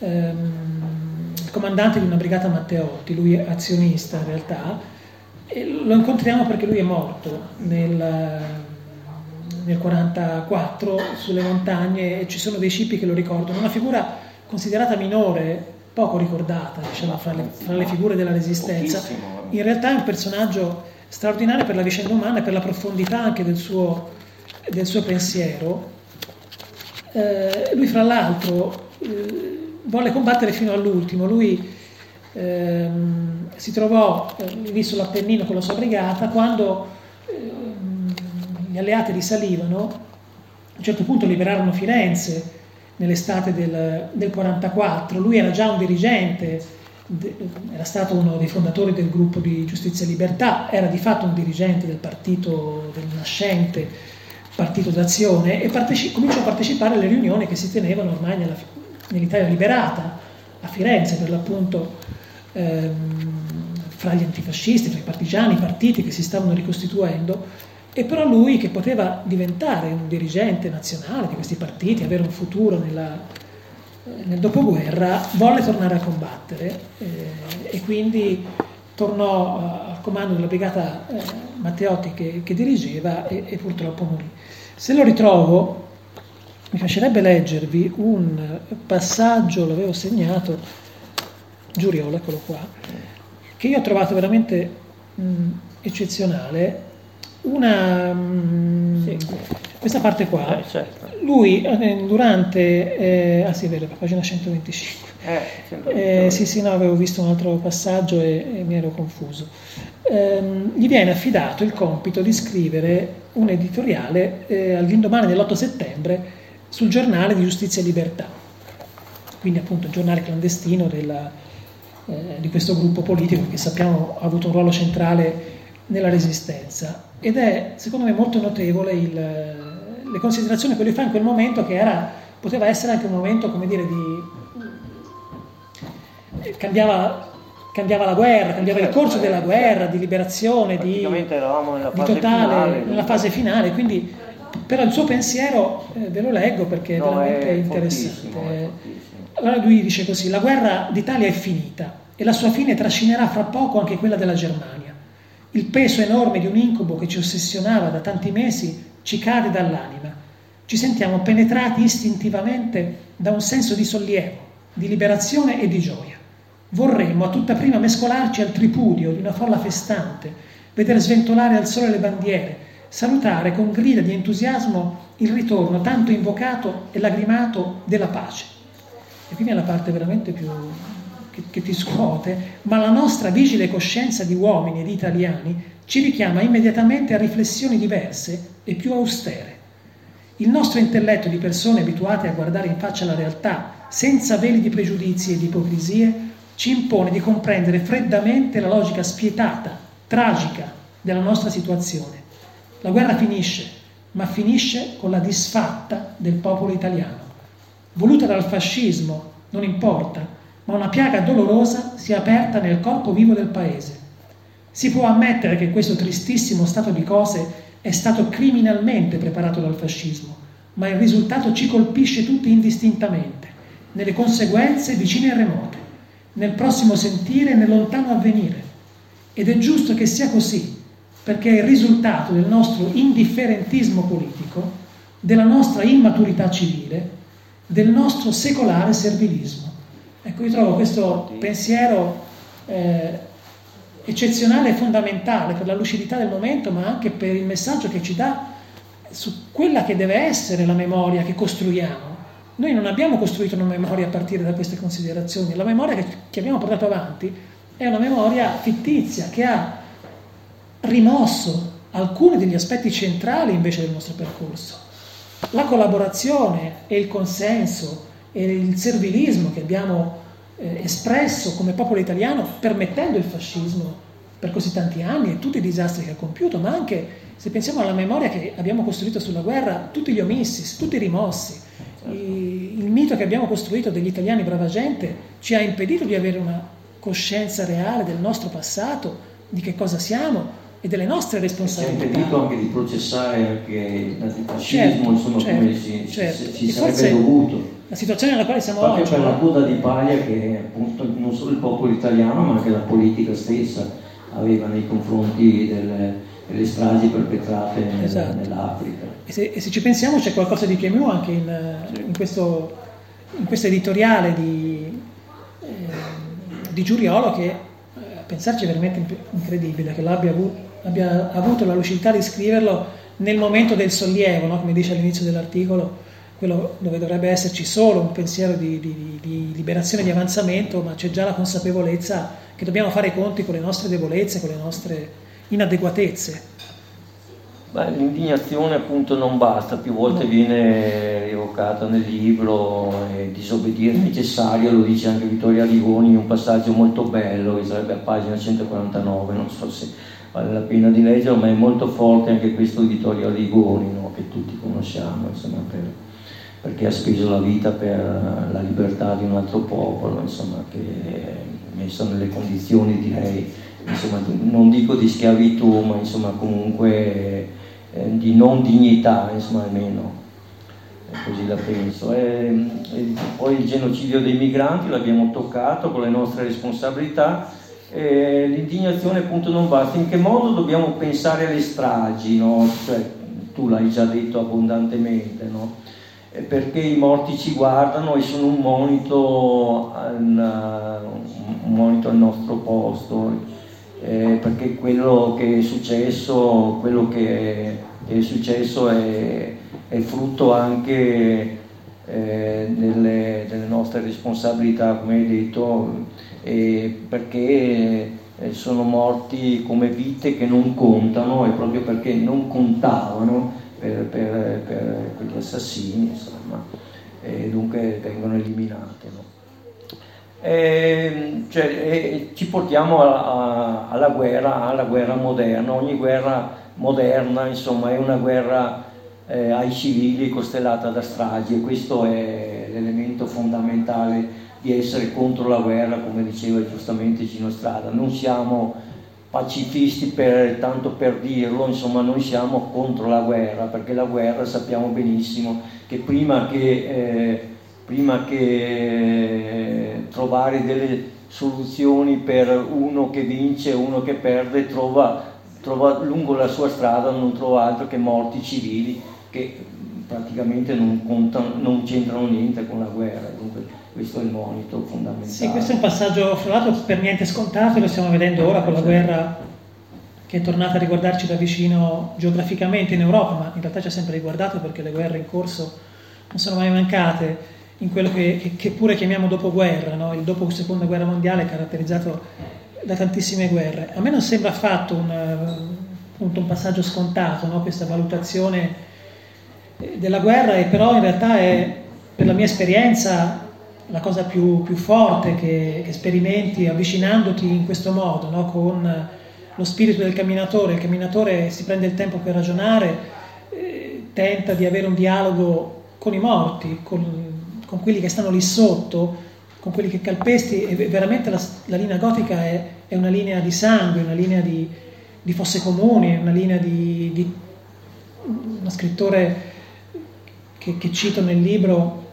ehm, il, comandante di una brigata Matteotti, lui è azionista in realtà, e lo incontriamo perché lui è morto nel, nel 44 sulle montagne e ci sono dei cippi che lo ricordano, una figura considerata minore, poco ricordata diciamo, fra, le, fra le figure della resistenza, in realtà è un personaggio straordinario per la vicenda umana e per la profondità anche del suo, del suo pensiero. Eh, lui fra l'altro eh, volle combattere fino all'ultimo, lui ehm, si trovò eh, lì sull'Appennino con la sua brigata quando ehm, gli alleati risalivano, a un certo punto liberarono Firenze nell'estate del, del 44, lui era già un dirigente, era stato uno dei fondatori del gruppo di Giustizia e Libertà, era di fatto un dirigente del partito, del nascente partito d'azione e parteci- cominciò a partecipare alle riunioni che si tenevano ormai nella, nell'Italia liberata, a Firenze per l'appunto ehm, fra gli antifascisti, fra i partigiani, i partiti che si stavano ricostituendo, e però lui che poteva diventare un dirigente nazionale di questi partiti, avere un futuro nella, nel dopoguerra, volle tornare a combattere eh, e quindi tornò al comando della brigata eh, Matteotti che, che dirigeva e, e purtroppo morì. Se lo ritrovo, mi piacerebbe leggervi un passaggio, l'avevo segnato, Giuriolo, eccolo qua, che io ho trovato veramente mh, eccezionale. Una, mh, sì. Questa parte qua, eh, certo. lui eh, durante, eh, ah sì, vero, pagina 125. Eh, eh, sì, sì, no, avevo visto un altro passaggio e, e mi ero confuso. Ehm, gli viene affidato il compito di scrivere un editoriale eh, all'indomani dell'8 settembre sul giornale di Giustizia e Libertà, quindi appunto il giornale clandestino della, di questo gruppo politico che sappiamo ha avuto un ruolo centrale nella resistenza ed è secondo me molto notevole il, le considerazioni che lui fa in quel momento che era, poteva essere anche un momento come dire di cambiava, cambiava la guerra, cambiava il corso della guerra, di liberazione, di, di totale, finale, nella fase finale, quindi però il suo pensiero eh, ve lo leggo perché è no, veramente è interessante. Allora lui dice così, la guerra d'Italia è finita e la sua fine trascinerà fra poco anche quella della Germania. Il peso enorme di un incubo che ci ossessionava da tanti mesi ci cade dall'anima. Ci sentiamo penetrati istintivamente da un senso di sollievo, di liberazione e di gioia. Vorremmo a tutta prima mescolarci al tripudio di una folla festante, vedere sventolare al sole le bandiere, salutare con grida di entusiasmo il ritorno tanto invocato e lagrimato della pace e quindi è la parte veramente più che, che ti scuote, ma la nostra vigile coscienza di uomini e di italiani ci richiama immediatamente a riflessioni diverse e più austere. Il nostro intelletto di persone abituate a guardare in faccia la realtà, senza veli di pregiudizi e di ipocrisie, ci impone di comprendere freddamente la logica spietata, tragica della nostra situazione. La guerra finisce, ma finisce con la disfatta del popolo italiano voluta dal fascismo, non importa, ma una piaga dolorosa si è aperta nel corpo vivo del paese. Si può ammettere che questo tristissimo stato di cose è stato criminalmente preparato dal fascismo, ma il risultato ci colpisce tutti indistintamente, nelle conseguenze vicine e remote, nel prossimo sentire e nel lontano avvenire. Ed è giusto che sia così, perché è il risultato del nostro indifferentismo politico, della nostra immaturità civile, del nostro secolare servilismo. Ecco, io trovo questo pensiero eh, eccezionale e fondamentale per la lucidità del momento, ma anche per il messaggio che ci dà su quella che deve essere la memoria che costruiamo. Noi non abbiamo costruito una memoria a partire da queste considerazioni, la memoria che, abbiamo portato avanti è una memoria fittizia che ha rimosso alcuni degli aspetti centrali invece del nostro percorso la collaborazione e il consenso e il servilismo che abbiamo eh, espresso come popolo italiano permettendo il fascismo per così tanti anni e tutti i disastri che ha compiuto, ma anche se pensiamo alla memoria che abbiamo costruito sulla guerra, tutti gli omissi, tutti i rimossi, il, il mito che abbiamo costruito degli italiani brava gente ci ha impedito di avere una coscienza reale del nostro passato, di che cosa siamo, e delle nostre responsabilità. Si è impedito anche di processare anche il nazifascismo, certo, insomma, certo, come si, certo. si, si sarebbe dovuto. La situazione nella quale siamo Proprio oggi. per la coda di paglia che appunto non solo il popolo italiano, ma anche la politica stessa aveva nei confronti del, e le stragi perpetrate Esatto. nell'Africa. E se, e se ci pensiamo c'è qualcosa di più anche in, in questo, in questo editoriale di, eh, di Giuriolo che eh, a pensarci è veramente imp- incredibile che l'abbia avu- abbia avuto la lucidità di scriverlo nel momento del sollievo, no? come dice all'inizio dell'articolo, quello dove dovrebbe esserci solo un pensiero di, di- di liberazione, di avanzamento, ma c'è già la consapevolezza che dobbiamo fare i conti con le nostre debolezze, con le nostre inadeguatezze. Beh, l'indignazione appunto non basta, più volte viene rievocata nel libro, è disobbedienza necessaria, lo dice anche Vittorio Arrigoni in un passaggio molto bello, che sarebbe a pagina 149, non so se vale la pena di leggerlo, ma è molto forte anche questo di Vittorio Arrigoni, no? che tutti conosciamo, insomma, per- perché ha speso la vita per la libertà di un altro popolo, insomma, che è messo nelle condizioni, direi, insomma, non dico di schiavitù, ma insomma comunque eh, di non dignità, insomma, almeno. Eh, Così la penso. E, e poi il genocidio dei migranti l'abbiamo toccato con le nostre responsabilità. E l'indignazione appunto non basta. In che modo dobbiamo pensare alle stragi? no? Cioè, tu l'hai già detto abbondantemente, no? Perché i morti ci guardano e sono un monito al, un monito al nostro posto, eh, perché quello che è successo, quello che è successo è, è frutto anche eh, delle, delle nostre responsabilità, come hai detto, eh, perché sono morti come vite che non contano e proprio perché non contavano per, per- per quegli assassini, insomma, e dunque vengono eliminate. no? E, cioè, e ci portiamo a- a- alla guerra, alla guerra moderna. Ogni guerra moderna, insomma, è una guerra eh, ai civili costellata da stragi e questo è l'elemento fondamentale di essere contro la guerra, come diceva giustamente Gino Strada. Non siamo pacifisti per, tanto per dirlo, insomma noi siamo contro la guerra, perché la guerra sappiamo benissimo che prima che, eh, prima che trovare delle soluzioni per uno che vince e uno che perde, trova, trova lungo la sua strada non trova altro che morti civili che praticamente non, contano, non c'entrano niente con la guerra, questo è il monito fondamentale. Sì, questo è un passaggio, fra l'altro, per niente scontato, lo stiamo vedendo ora con la guerra che è tornata a riguardarci da vicino geograficamente in Europa, ma in realtà ci ha sempre riguardato perché le guerre in corso non sono mai mancate in quello che, che- pure chiamiamo dopoguerra, no? il dopo seconda guerra mondiale è caratterizzato da tantissime guerre. A me non sembra affatto un, un passaggio scontato, no? questa valutazione della guerra e però in realtà è per la mia esperienza la cosa più, più forte che, che sperimenti avvicinandoti in questo modo, no? con lo spirito del camminatore. Il camminatore si prende il tempo per ragionare, eh, tenta di avere un dialogo con i morti, con, con quelli che stanno lì sotto, con quelli che calpesti e veramente la, la linea gotica è, è una linea di sangue, una linea di, di fosse comuni, una linea di, di uno scrittore che, che cito nel libro,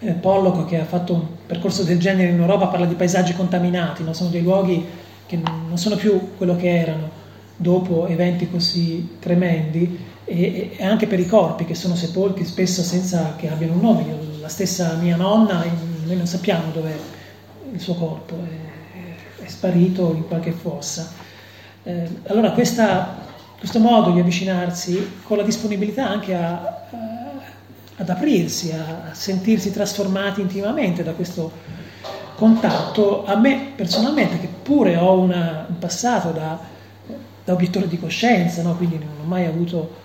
eh, Pollock, che ha fatto un percorso del genere in Europa, parla di paesaggi contaminati, no? sono dei luoghi che non sono più quello che erano dopo eventi così tremendi e, e anche per i corpi che sono sepolti spesso senza che abbiano un nome. Io- la stessa mia nonna, noi non sappiamo dov'è il suo corpo, è, è sparito in qualche fossa. Eh, allora questa- questo modo di avvicinarsi con la disponibilità anche a- ad aprirsi, a, sentirsi trasformati intimamente da questo contatto, a me personalmente, che pure ho una- un passato da, da obiettore di coscienza, no? quindi non ho mai avuto,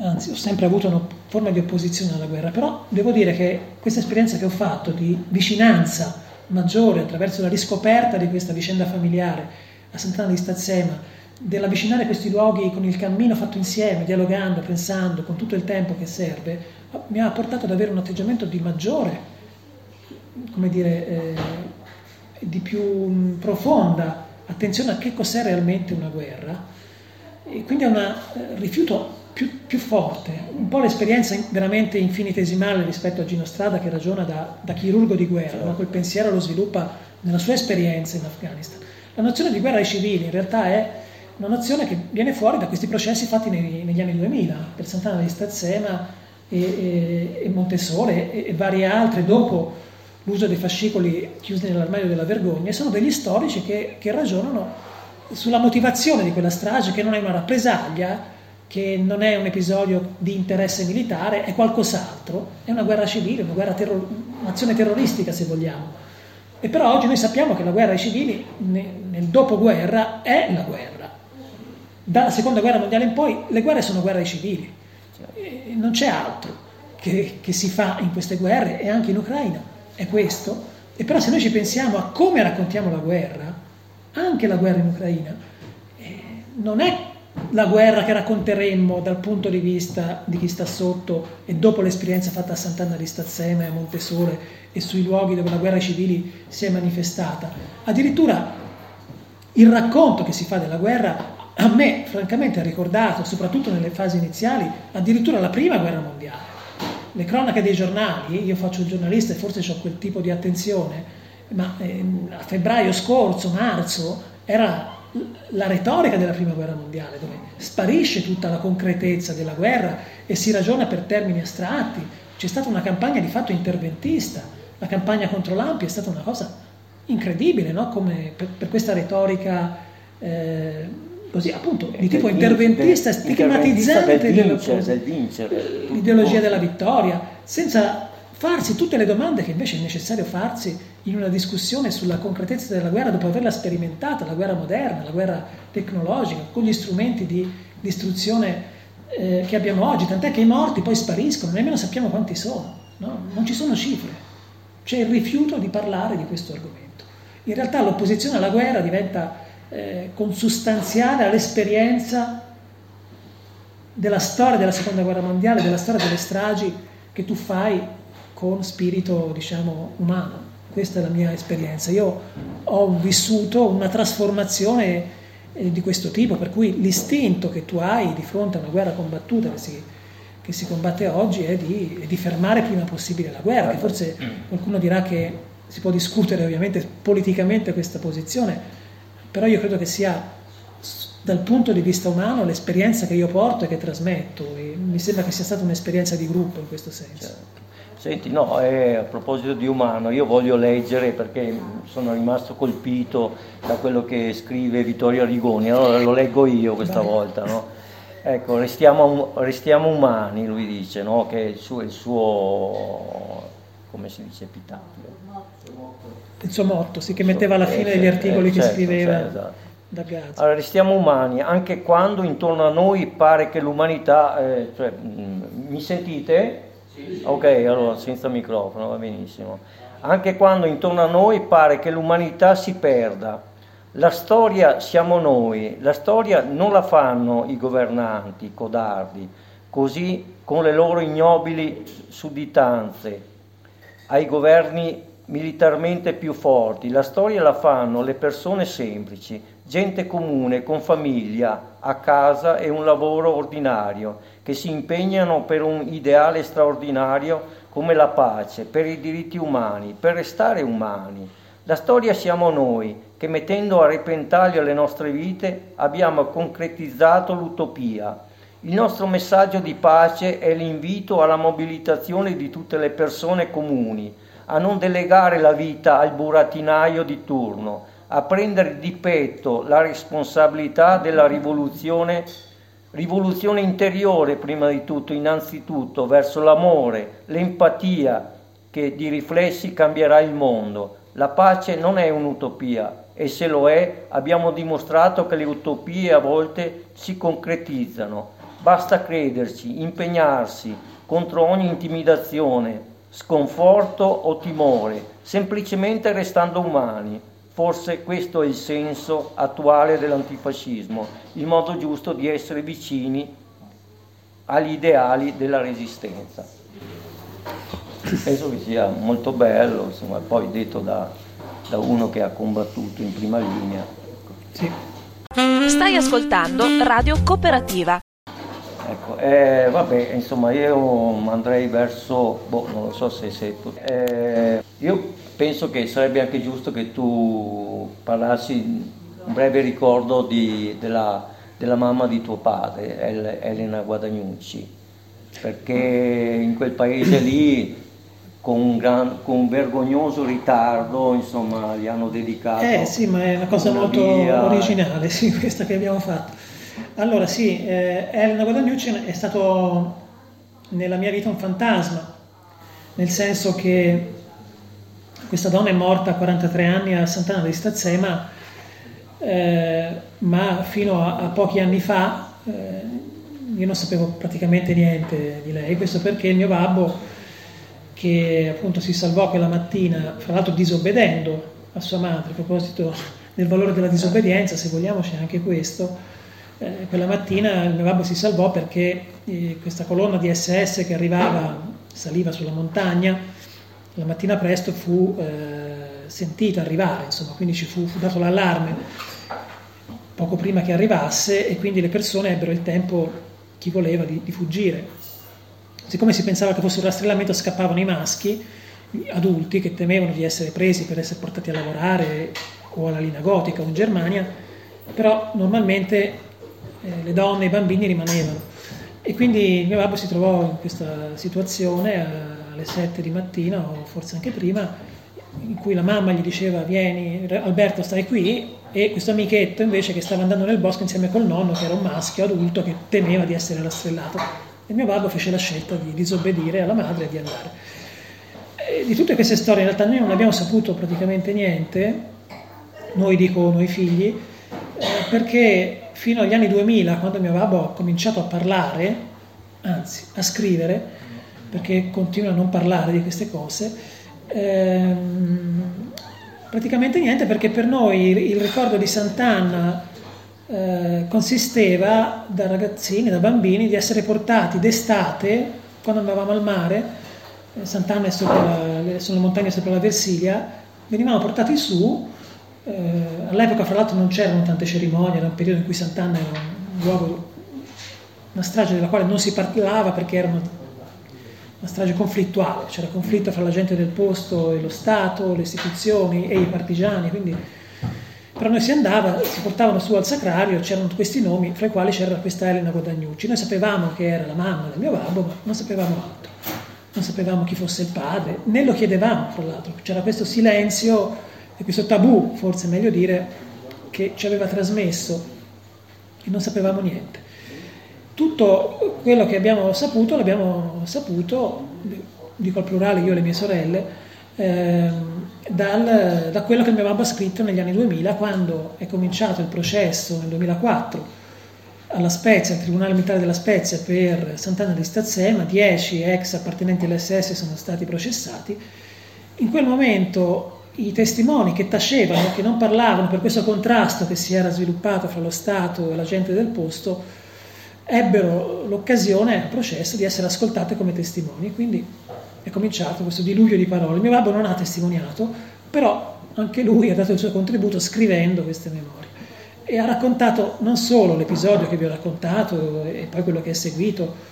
anzi ho sempre avuto una forma di opposizione alla guerra, però devo dire che questa esperienza che ho fatto di vicinanza maggiore attraverso la riscoperta di questa vicenda familiare a Sant'Anna di Stazzema, dell'avvicinare questi luoghi con il cammino fatto insieme, dialogando, pensando, con tutto il tempo che serve, mi ha portato ad avere un atteggiamento di maggiore, come dire, eh, di più mh, profonda attenzione a che cos'è realmente una guerra e quindi a un rifiuto più, più forte, un po' l'esperienza veramente infinitesimale rispetto a Gino Strada che ragiona da, da chirurgo di guerra, no? quel pensiero lo sviluppa nella sua esperienza in Afghanistan. La nozione di guerra ai civili in realtà è una nozione che viene fuori da questi processi fatti nei, negli anni 2000, per Sant'Anna di Stazzema e, e, e Montesole e, e varie altre dopo l'uso dei fascicoli chiusi nell'armadio della vergogna, sono degli storici che, che ragionano sulla motivazione di quella strage, che non è una rappresaglia, che non è un episodio di interesse militare, è qualcos'altro, è una guerra civile, una guerra terror- un'azione terroristica se vogliamo. E però oggi noi sappiamo che la guerra ai civili nel dopoguerra è la guerra. Dalla seconda guerra mondiale in poi le guerre sono guerre civili. E non c'è altro che, che si fa in queste guerre e anche in Ucraina, è questo. E però se noi ci pensiamo a come raccontiamo la guerra, anche la guerra in Ucraina, eh, non è la guerra che racconteremmo dal punto di vista di chi sta sotto e dopo l'esperienza fatta a Sant'Anna di Stazzema e a Montesole e sui luoghi dove la guerra ai civili si è manifestata. Addirittura il racconto che si fa della guerra a me francamente ha ricordato, soprattutto nelle fasi iniziali, addirittura la prima guerra mondiale. Le cronache dei giornali, io faccio il giornalista e forse ho quel tipo di attenzione, ma eh, a febbraio scorso, marzo, era la retorica della prima guerra mondiale, dove sparisce tutta la concretezza della guerra e si ragiona per termini astratti. C'è stata una campagna di fatto interventista, la campagna contro l'Ampi è stata una cosa incredibile, no? Come per, per, questa retorica eh, così appunto di tipo interventista, stigmatizzante del vincere, del vincere. l'ideologia della vittoria, senza farsi tutte le domande che invece è necessario farsi in una discussione sulla concretezza della guerra dopo averla sperimentata, la guerra moderna, la guerra tecnologica, con gli strumenti di istruzione eh, che abbiamo oggi, tant'è che i morti poi spariscono, nemmeno sappiamo quanti sono, no? non ci sono cifre, c'è il rifiuto di parlare di questo argomento. In realtà l'opposizione alla guerra diventa eh, consustanziale all'esperienza della storia della seconda guerra mondiale, della storia delle stragi che tu fai con spirito, diciamo, umano. Questa è la mia esperienza. Io ho vissuto una trasformazione eh, di questo tipo, per cui l'istinto che tu hai di fronte a una guerra combattuta che si, che si combatte oggi è di, è di, fermare prima possibile la guerra, che forse qualcuno dirà che si può discutere ovviamente politicamente questa posizione, però io credo che sia dal punto di vista umano l'esperienza che io porto e che trasmetto e mi sembra che sia stata un'esperienza di gruppo in questo senso. Certo. Senti, no, eh, a proposito di umano, io voglio leggere perché sono rimasto colpito da quello che scrive Vittorio Rigoni, allora lo leggo io questa Vai. volta, no? Ecco, restiamo, restiamo, umani, lui dice, no? Che è il suo, il suo, come si dice, epitafio. Il suo motto, sì, che metteva alla fine degli articoli eh, certo, che scriveva. Certo, esatto. Da Gaza. Allora, restiamo umani, anche quando intorno a noi pare che l'umanità, eh, cioè, mh, mm, mi sentite? Ok, allora senza microfono va benissimo. Anche quando intorno a noi pare che l'umanità si perda, la storia siamo noi, la storia non la fanno i governanti, i codardi, così con le loro ignobili sudditanze ai governi militarmente più forti, la storia la fanno le persone semplici, gente comune, con famiglia, a casa e un lavoro ordinario, che si impegnano per un ideale straordinario come la pace, per i diritti umani, per restare umani. La storia siamo noi, che mettendo a repentaglio le nostre vite abbiamo concretizzato l'utopia. Il nostro messaggio di pace è l'invito alla mobilitazione di tutte le persone comuni, a non delegare la vita al burattinaio di turno, a prendere di petto la responsabilità della rivoluzione, rivoluzione interiore prima di tutto, innanzitutto, verso l'amore, l'empatia che di riflessi cambierà il mondo. La pace non è un'utopia e se lo è abbiamo dimostrato che le utopie a volte si concretizzano. Basta crederci, impegnarsi contro ogni intimidazione, sconforto o timore, semplicemente restando umani. Forse questo è il senso attuale dell'antifascismo, il modo giusto di essere vicini agli ideali della resistenza. Penso che sia molto bello, insomma, poi detto da, da uno che ha combattuto in prima linea. Sì. Stai ascoltando Radio Cooperativa. Ecco, eh, vabbè, insomma, io andrei verso, boh, non lo so se, se eh, io penso che sarebbe anche giusto che tu parlassi un breve ricordo di, della, della mamma di tuo padre, Elena Guadagnucci, perché in quel paese lì con un, gran, con un, vergognoso ritardo, insomma, gli hanno dedicato. Eh sì, ma è una cosa una molto via... originale, sì, questa che abbiamo fatto. Allora, sì, eh, Elena Guadagnucci è stato nella mia vita un fantasma, nel senso che questa donna è morta a 43 anni a Sant'Anna di Stazzema, eh, ma fino a, a, pochi anni fa eh, io non sapevo praticamente niente di lei, questo perché il mio babbo che appunto si salvò quella mattina, fra l'altro disobbedendo a sua madre, a proposito del valore della disobbedienza, se vogliamo c'è anche questo, eh, quella mattina il mio babbo si salvò perché eh, questa colonna di SS che arrivava, saliva sulla montagna, la mattina presto fu eh, sentita arrivare, insomma, quindi ci fu, fu dato l'allarme poco prima che arrivasse e quindi le persone ebbero il tempo, chi voleva, di, di fuggire. Siccome si pensava che fosse un rastrellamento, scappavano i maschi adulti che temevano di essere presi per essere portati a lavorare o alla linea gotica o in Germania, però normalmente eh, le donne e i bambini rimanevano. E quindi mio babbo si trovò in questa situazione alle 7 di mattina, o forse anche prima, in cui la mamma gli diceva vieni Alberto stai qui e questo amichetto invece che stava andando nel bosco insieme col nonno che era un maschio adulto che temeva di essere rastrellato e mio babbo fece la scelta di disobbedire alla madre e di andare. E di tutte queste storie in realtà noi non abbiamo saputo praticamente niente, noi dico noi figli, eh, perché fino agli anni 2000, quando mio babbo ha cominciato a parlare, anzi a scrivere, perché continua a non parlare di queste cose, ehm, praticamente niente perché per noi il ricordo di Sant'Anna eh, consisteva da ragazzini, da bambini, di essere portati d'estate, quando andavamo al mare, eh, Sant'Anna è sopra la, sono montagne sopra la Versilia, venivamo portati su, eh, all'epoca fra l'altro non c'erano tante cerimonie, era un periodo in cui Sant'Anna era un luogo, una strage della quale non si parlava perché era una, una strage conflittuale, c'era conflitto fra la gente del posto e lo Stato, le istituzioni e i partigiani, quindi però noi si andava, si portavano su al sacrario, c'erano questi nomi, fra i quali c'era questa Elena Guadagnucci. Noi sapevamo che era la mamma del mio babbo, ma non sapevamo altro. Non sapevamo chi fosse il padre, né lo chiedevamo, fra l'altro. C'era questo silenzio e questo tabù, forse è meglio dire, che ci aveva trasmesso e non sapevamo niente. Tutto quello che abbiamo saputo l'abbiamo saputo, dico al plurale io e le mie sorelle, ehm, dal, da quello che mi aveva scritto negli anni 2000 quando è cominciato il processo nel 2004 alla Spezia, al Tribunale Militare della Spezia per Sant'Anna di Stazzema, 10 ex appartenenti all'SS sono stati processati. In quel momento i testimoni che tacevano, che non parlavano per questo contrasto che si era sviluppato fra lo Stato e la gente del posto, ebbero l'occasione al processo di essere ascoltate come testimoni. Quindi è cominciato questo diluvio di parole. Mio babbo non ha testimoniato, però anche lui ha dato il suo contributo scrivendo queste memorie e ha raccontato non solo l'episodio che vi ho raccontato e poi quello che è seguito.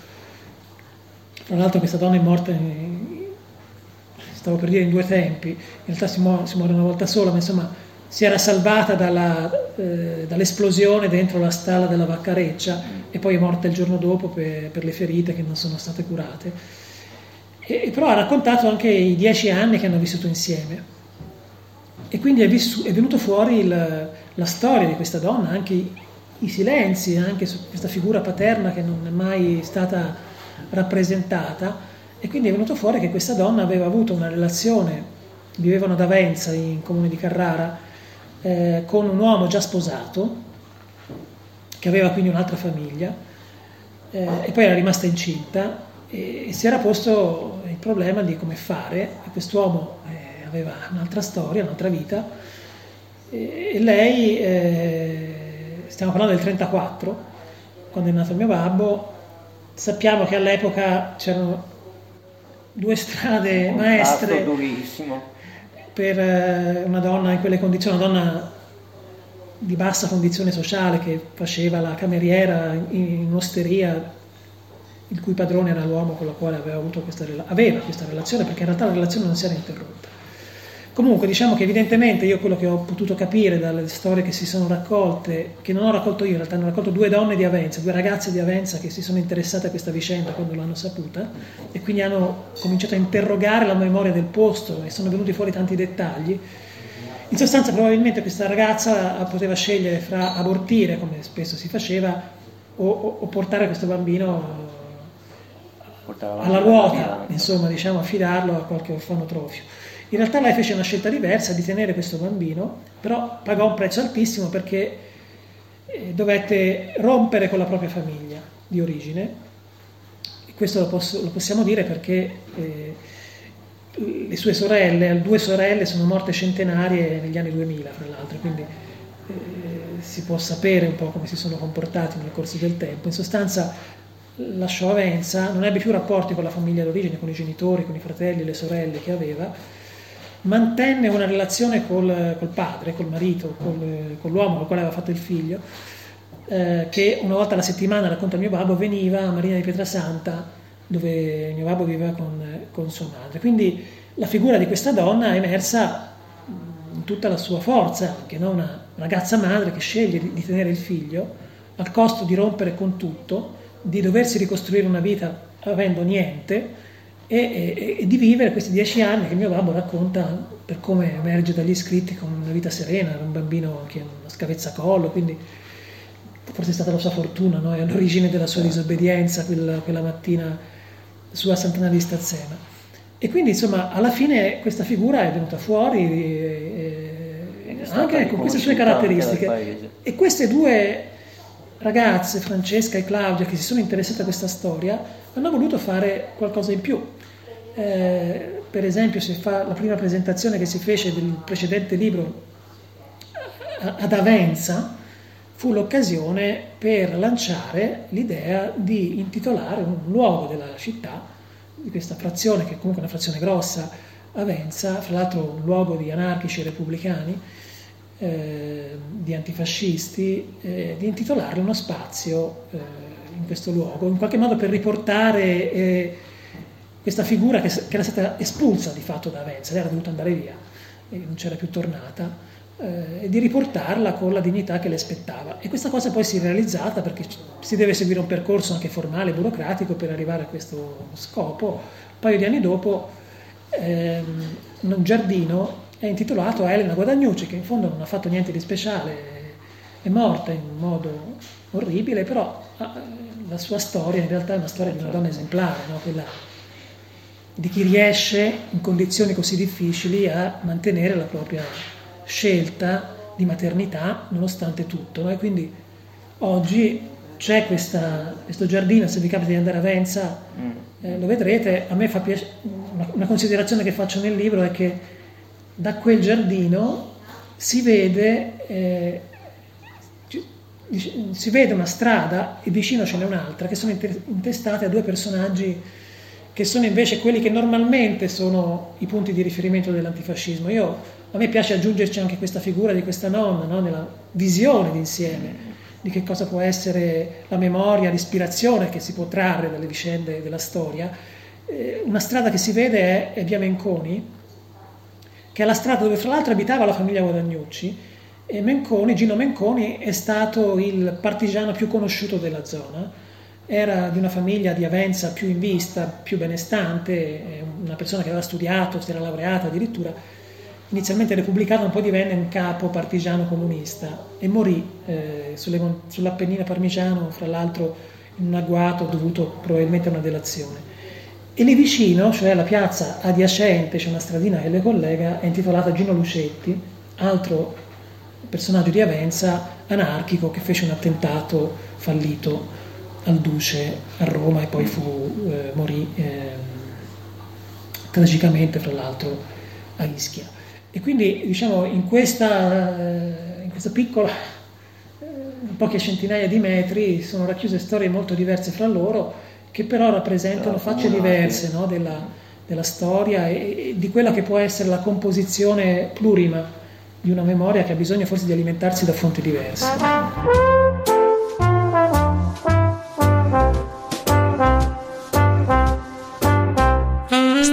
Tra l'altro questa donna è morta, in, stavo per dire in due tempi, in realtà si muore, si muore una volta sola, ma insomma si era salvata dalla, eh, dall'esplosione dentro la stalla della vaccareccia e poi è morta il giorno dopo per, per le ferite che non sono state curate. E, però ha raccontato anche i dieci anni che hanno vissuto insieme. E quindi è, vissu- è venuto fuori il, la storia di questa donna, anche i, i silenzi, anche questa figura paterna che non è mai stata rappresentata. E quindi è venuto fuori che questa donna aveva avuto una relazione, vivevano ad Avenza, in comune di Carrara, eh, con un uomo già sposato, che aveva quindi un'altra famiglia, eh, e poi era rimasta incinta e si era posto il problema di come fare. Quest'uomo eh, aveva un'altra storia, un'altra vita e, lei, eh, stiamo parlando del 34, quando è nato mio babbo, sappiamo che all'epoca c'erano due strade un maestre per eh, una donna in quelle condizioni, una donna di bassa condizione sociale che faceva la cameriera in un'osteria il cui padrone era l'uomo con il quale aveva, questa, aveva questa relazione, perché in realtà la relazione non si era interrotta. Comunque diciamo che evidentemente io quello che ho potuto capire dalle storie che si sono raccolte, che non ho raccolto io, in realtà hanno raccolto due donne di Avenza, due ragazze di Avenza che si sono interessate a questa vicenda quando l'hanno saputa e quindi hanno cominciato a interrogare la memoria del posto e sono venuti fuori tanti dettagli. In sostanza probabilmente questa ragazza poteva scegliere fra abortire, come spesso si faceva, o, o, o portare questo bambino alla ruota, insomma, diciamo, affidarlo a qualche orfanotrofio. In realtà lei fece una scelta diversa di tenere questo bambino, però pagò un prezzo altissimo perché eh, dovette rompere con la propria famiglia di origine. E questo lo, posso, lo possiamo dire perché eh, le sue sorelle, due sorelle, sono morte centenarie negli anni 2000, fra l'altro, quindi eh, si può sapere un po' come si sono comportati nel corso del tempo. In sostanza lasciò Avenza, non ebbe più rapporti con la famiglia d'origine, con i genitori, con i fratelli, le sorelle che aveva mantenne una relazione col, col padre, col marito, col, con l'uomo con il quale aveva fatto il figlio, eh, che una volta alla settimana, racconta mio babbo, veniva a Marina di Pietrasanta, dove mio babbo viveva con, con sua madre. Quindi la figura di questa donna è emersa in tutta la sua forza, anche no? una ragazza madre che sceglie di, di tenere il figlio al costo di rompere con tutto, di doversi ricostruire una vita avendo niente e, e, e, di vivere questi dieci anni che mio babbo racconta per come emerge dagli scritti con una vita serena, era un bambino che ha una scavezza collo, quindi forse è stata la sua fortuna, no? è all'origine della sua disobbedienza quella, quella mattina su a Sant'Anna di Stazzema. E quindi insomma alla fine questa figura è venuta fuori e, anche con queste sue caratteristiche. E queste due ragazze, Francesca e Claudia, che si sono interessate a questa storia, hanno voluto fare qualcosa in più. Eh, per esempio, si fa la prima presentazione che si fece del precedente libro ad Avenza, fu l'occasione per lanciare l'idea di intitolare un luogo della città, di questa frazione, che è comunque una frazione grossa, Avenza, fra l'altro un luogo di anarchici e repubblicani, eh, di antifascisti, eh, di intitolarle uno spazio eh, in questo luogo, in qualche modo per riportare eh, questa figura che, che, era stata espulsa di fatto da lei era dovuta andare via e non c'era più tornata, eh, e di riportarla con la dignità che le spettava. E questa cosa poi si è realizzata perché si deve seguire un percorso anche formale, burocratico per arrivare a questo scopo. Un paio di anni dopo, ehm, un giardino è intitolato a Elena Guadagnucci, che in fondo non ha fatto niente di speciale, è morta in un modo orribile, però ah, la sua storia in realtà è una storia di una donna esemplare, no? quella di chi riesce in condizioni così difficili a mantenere la propria scelta di maternità nonostante tutto. No? E quindi oggi c'è questa, questo giardino, se vi capita di andare a Venza mm. eh, lo vedrete, a me fa piacere, una, una, considerazione che faccio nel libro è che da quel giardino si vede, eh, si vede una strada e vicino ce n'è un'altra che sono intestate a due personaggi che sono invece quelli che normalmente sono i punti di riferimento dell'antifascismo. Io, a me piace aggiungerci anche questa figura di questa nonna, no? nella visione d'insieme di che cosa può essere la memoria, l'ispirazione che si può trarre dalle vicende della storia. Eh, una strada che si vede è, è Via Menconi, che è la strada dove fra l'altro abitava la famiglia Guadagnucci, e Menconi, Gino Menconi è stato il partigiano più conosciuto della zona era di una famiglia di Avenza più in vista, più benestante, una persona che aveva studiato, si era laureata addirittura, inizialmente repubblicano, poi divenne un capo partigiano comunista e morì eh, sulle, sull'Appennino parmigiano, fra l'altro in un agguato dovuto probabilmente a una delazione. E lì vicino, cioè alla piazza adiacente, c'è una stradina che le collega, è intitolata Gino Lucetti, altro personaggio di Avenza, anarchico, che fece un attentato fallito al duce a Roma e poi fu, eh, morì eh, tragicamente, fra l'altro, a Ischia. E quindi, diciamo, in questa, eh, in questa piccola, eh, poche centinaia di metri, sono racchiuse storie molto diverse fra loro, che però rappresentano facce diverse no, della, della, storia e, e di quella che può essere la composizione plurima di una memoria che ha bisogno forse di alimentarsi da fonti diverse.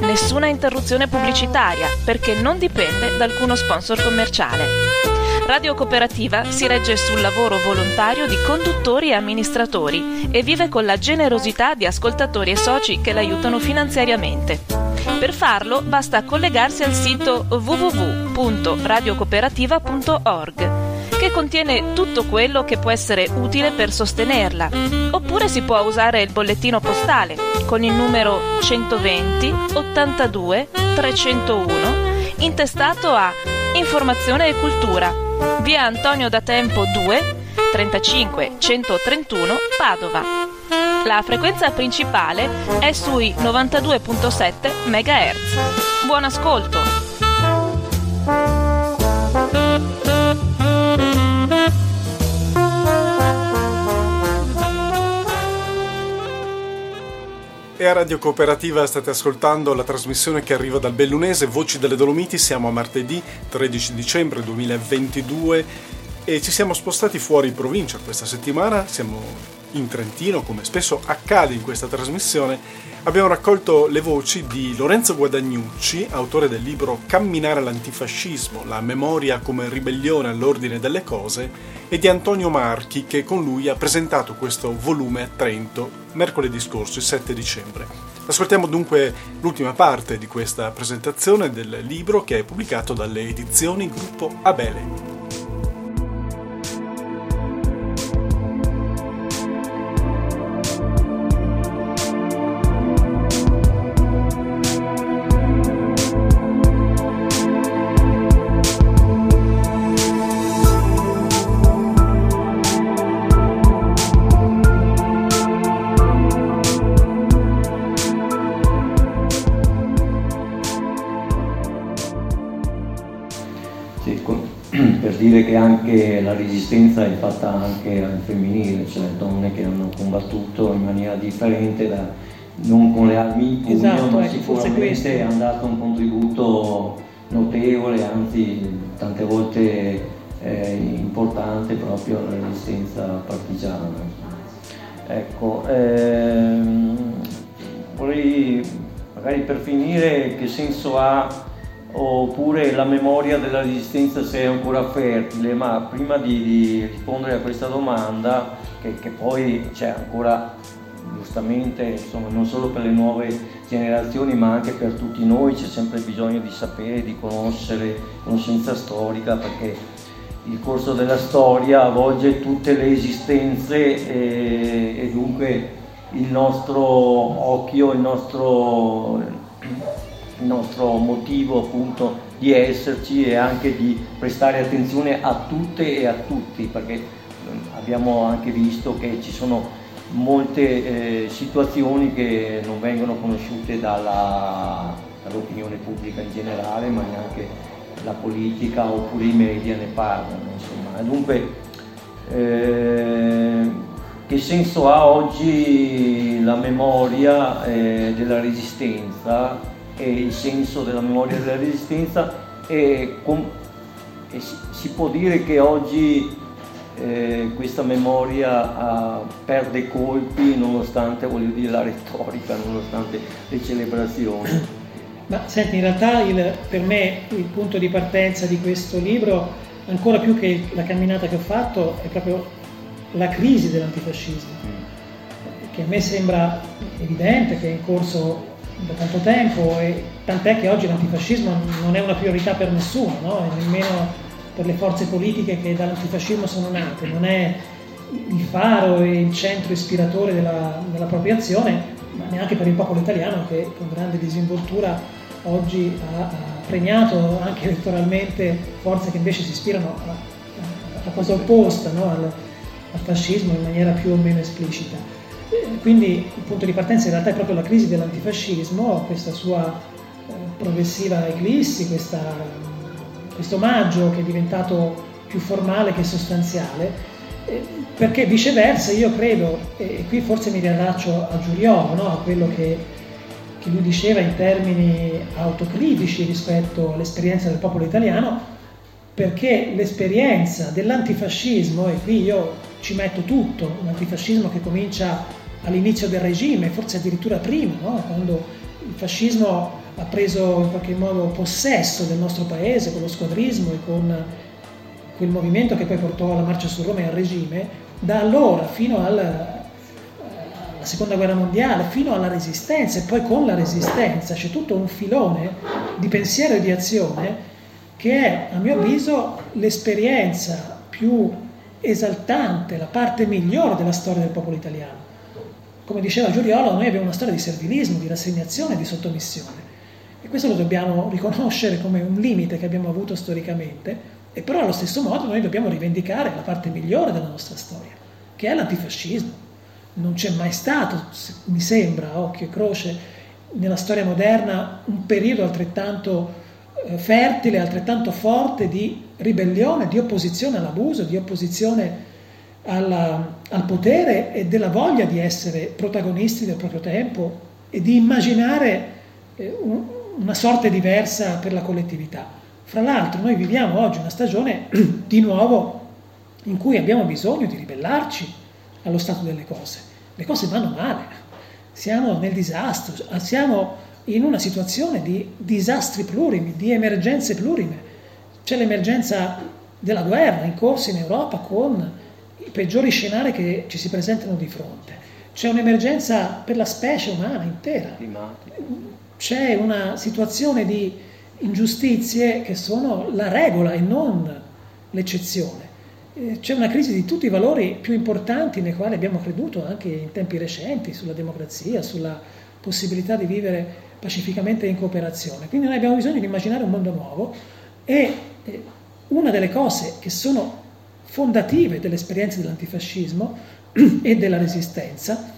Nessuna interruzione pubblicitaria perché non dipende da alcuno sponsor commerciale. Radio Cooperativa si regge sul lavoro volontario di conduttori e amministratori e vive con la generosità di ascoltatori e soci che l'aiutano finanziariamente. Per farlo basta collegarsi al sito www.radiocooperativa.org contiene tutto quello che può essere utile per sostenerla. Oppure si può usare il bollettino postale con il numero 120 82 301 intestato a Informazione e Cultura via Antonio da Tempo 2, 35 131 Padova. La frequenza principale è sui 92.7 MHz. Buon ascolto! E a Radio Cooperativa state ascoltando la trasmissione che arriva dal Bellunese, Voci delle Dolomiti, siamo a martedì 13 dicembre 2022 e ci siamo spostati fuori provincia questa settimana, siamo in Trentino come spesso accade in questa trasmissione, abbiamo raccolto le voci di Lorenzo Guadagnucci, autore del libro Camminare all'antifascismo, la memoria come ribellione all'ordine delle cose, e di Antonio Marchi che con lui ha presentato questo volume a Trento mercoledì scorso, il 7 dicembre. Ascoltiamo dunque l'ultima parte di questa presentazione del libro che è pubblicato dalle edizioni Gruppo Abele. È fatta anche al femminile, cioè donne che hanno combattuto in maniera differente, da, non con le armi in pugno, esatto, ma ecco, sicuramente hanno dato un contributo notevole, anzi tante volte eh, importante proprio alla resistenza partigiana. Ecco, ehm, vorrei magari per finire che senso ha oppure la memoria della resistenza se è ancora fertile, ma prima di, di rispondere a questa domanda, che, che poi c'è ancora giustamente, insomma, non solo per le nuove generazioni, ma anche per tutti noi c'è sempre bisogno di sapere, di conoscere, conoscenza storica, perché il corso della storia avvolge tutte le esistenze e, e dunque il nostro occhio, il nostro il nostro motivo appunto di esserci e anche di prestare attenzione a tutte e a tutti, perché ehm, abbiamo anche visto che ci sono molte eh, situazioni che non vengono conosciute dalla, dall'opinione pubblica in generale, ma neanche la politica oppure i media ne parlano. Insomma. Dunque, eh, che senso ha oggi la memoria eh, della resistenza e il senso della memoria della resistenza e, com- e si, si, può dire che oggi eh, questa memoria ah, perde colpi nonostante dire, la retorica, nonostante le celebrazioni. Ma senti, in realtà il, per me il punto di partenza di questo libro, ancora più che la camminata che ho fatto, è proprio la crisi dell'antifascismo, mm. che a me sembra evidente che è in corso da tanto tempo e tant'è che oggi l'antifascismo non è una priorità per nessuno, no? e nemmeno per le forze politiche che dall'antifascismo sono nate, non è il faro e il centro ispiratore della, della propria azione, ma neanche per il popolo italiano che con grande disinvoltura oggi ha, ha premiato anche elettoralmente forze che invece si ispirano alla cosa opposta no? al, al fascismo in maniera più o meno esplicita. Quindi il punto di partenza in realtà è proprio la crisi dell'antifascismo, questa sua eh, progressiva eclissi, questa, questo omaggio che è diventato più formale che sostanziale perché viceversa io credo, e qui forse mi riallaccio a Giuriolo, no? a quello che, che lui diceva in termini autocritici rispetto all'esperienza del popolo italiano, perché l'esperienza dell'antifascismo, e qui io ci metto tutto, un antifascismo che comincia all'inizio del regime, forse addirittura prima, no? quando il fascismo ha preso in qualche modo possesso del nostro paese con lo squadrismo e con quel movimento che poi portò alla marcia su Roma e al regime, da allora fino alla, alla seconda guerra mondiale, fino alla resistenza e poi con la resistenza c'è tutto un filone di pensiero e di azione che è, a mio avviso, l'esperienza più esaltante, la parte migliore della storia del popolo italiano. Come diceva Giuriolo, noi abbiamo una storia di servilismo, di rassegnazione, di sottomissione. E questo lo dobbiamo riconoscere come un limite che abbiamo avuto storicamente, e però allo stesso modo noi dobbiamo rivendicare la parte migliore della nostra storia, che è l'antifascismo. Non c'è mai stato, mi sembra, occhio e croce, nella storia moderna un periodo altrettanto fertile, altrettanto forte di ribellione, di opposizione all'abuso, di opposizione alla, al potere e della voglia di essere protagonisti del proprio tempo e di immaginare eh, un, una sorte diversa per la collettività. Fra l'altro noi viviamo oggi una stagione di nuovo in cui abbiamo bisogno di ribellarci allo stato delle cose. Le cose vanno male, siamo nel disastro, siamo in una situazione di disastri plurimi, di emergenze plurime. C'è l'emergenza della guerra in corso in Europa con i peggiori scenari che ci si presentano di fronte. C'è un'emergenza per la specie umana intera. C'è una situazione di ingiustizie che sono la regola e non l'eccezione. Eh, c'è una crisi di tutti i valori più importanti nei quali abbiamo creduto anche in tempi recenti, sulla democrazia, sulla possibilità di vivere pacificamente in cooperazione. Quindi noi abbiamo bisogno di immaginare un mondo nuovo e eh, una delle cose che sono fondative dell'esperienza dell'antifascismo e della resistenza,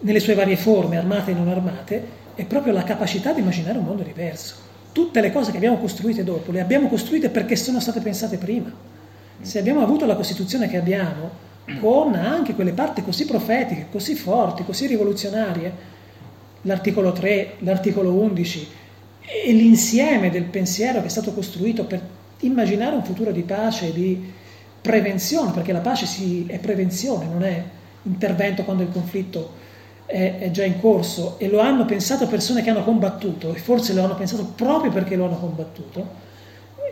nelle sue varie forme, armate e non armate, è proprio la capacità di immaginare un mondo diverso tutte le cose che abbiamo costruite dopo le abbiamo costruite perché sono state pensate prima. Se abbiamo avuto la Costituzione che abbiamo, con anche quelle parti così profetiche, così forti, così rivoluzionarie, l'articolo 3, l'articolo 11 e l'insieme del pensiero che è stato costruito per immaginare un futuro di pace e di prevenzione, perché la pace si, è prevenzione, non è intervento quando il conflitto è, è, già in corso e lo hanno pensato persone che hanno combattuto e forse lo hanno pensato proprio perché lo hanno combattuto,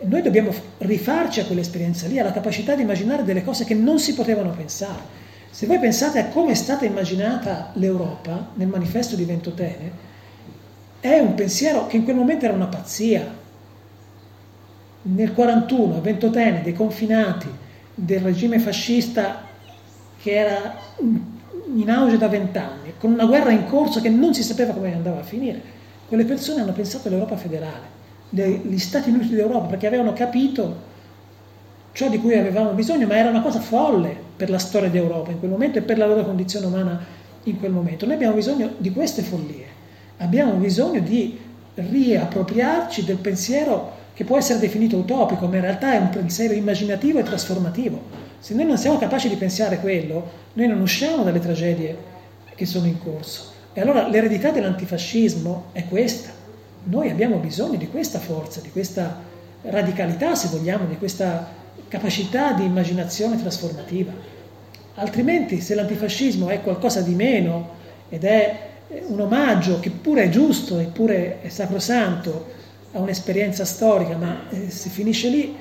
noi dobbiamo rifarci a quell'esperienza lì, alla capacità di immaginare delle cose che non si potevano pensare. Se voi pensate a come è stata immaginata l'Europa nel manifesto di Ventotene, è un pensiero che in quel momento era una pazzia. Nel 41, a Ventotene, dei confinati del regime fascista che era in auge da vent'anni, con una guerra in corso che non si sapeva come andava a finire, quelle persone hanno pensato all'Europa federale, gli Stati Uniti d'Europa, perché avevano capito ciò di cui avevamo bisogno, ma era una cosa folle per la storia d'Europa in quel momento e per la loro condizione umana in quel momento. Noi abbiamo bisogno di queste follie, abbiamo bisogno di riappropriarci del pensiero che può essere definito utopico, ma in realtà è un pensiero immaginativo e trasformativo se noi non siamo capaci di pensare quello, noi non usciamo dalle tragedie che sono in corso. E allora l'eredità dell'antifascismo è questa. Noi abbiamo bisogno di questa forza, di questa radicalità, se vogliamo, di questa capacità di immaginazione trasformativa. Altrimenti, se l'antifascismo è qualcosa di meno ed è un omaggio che pure è giusto, eppure è sacrosanto a un'esperienza storica, ma eh, se finisce lì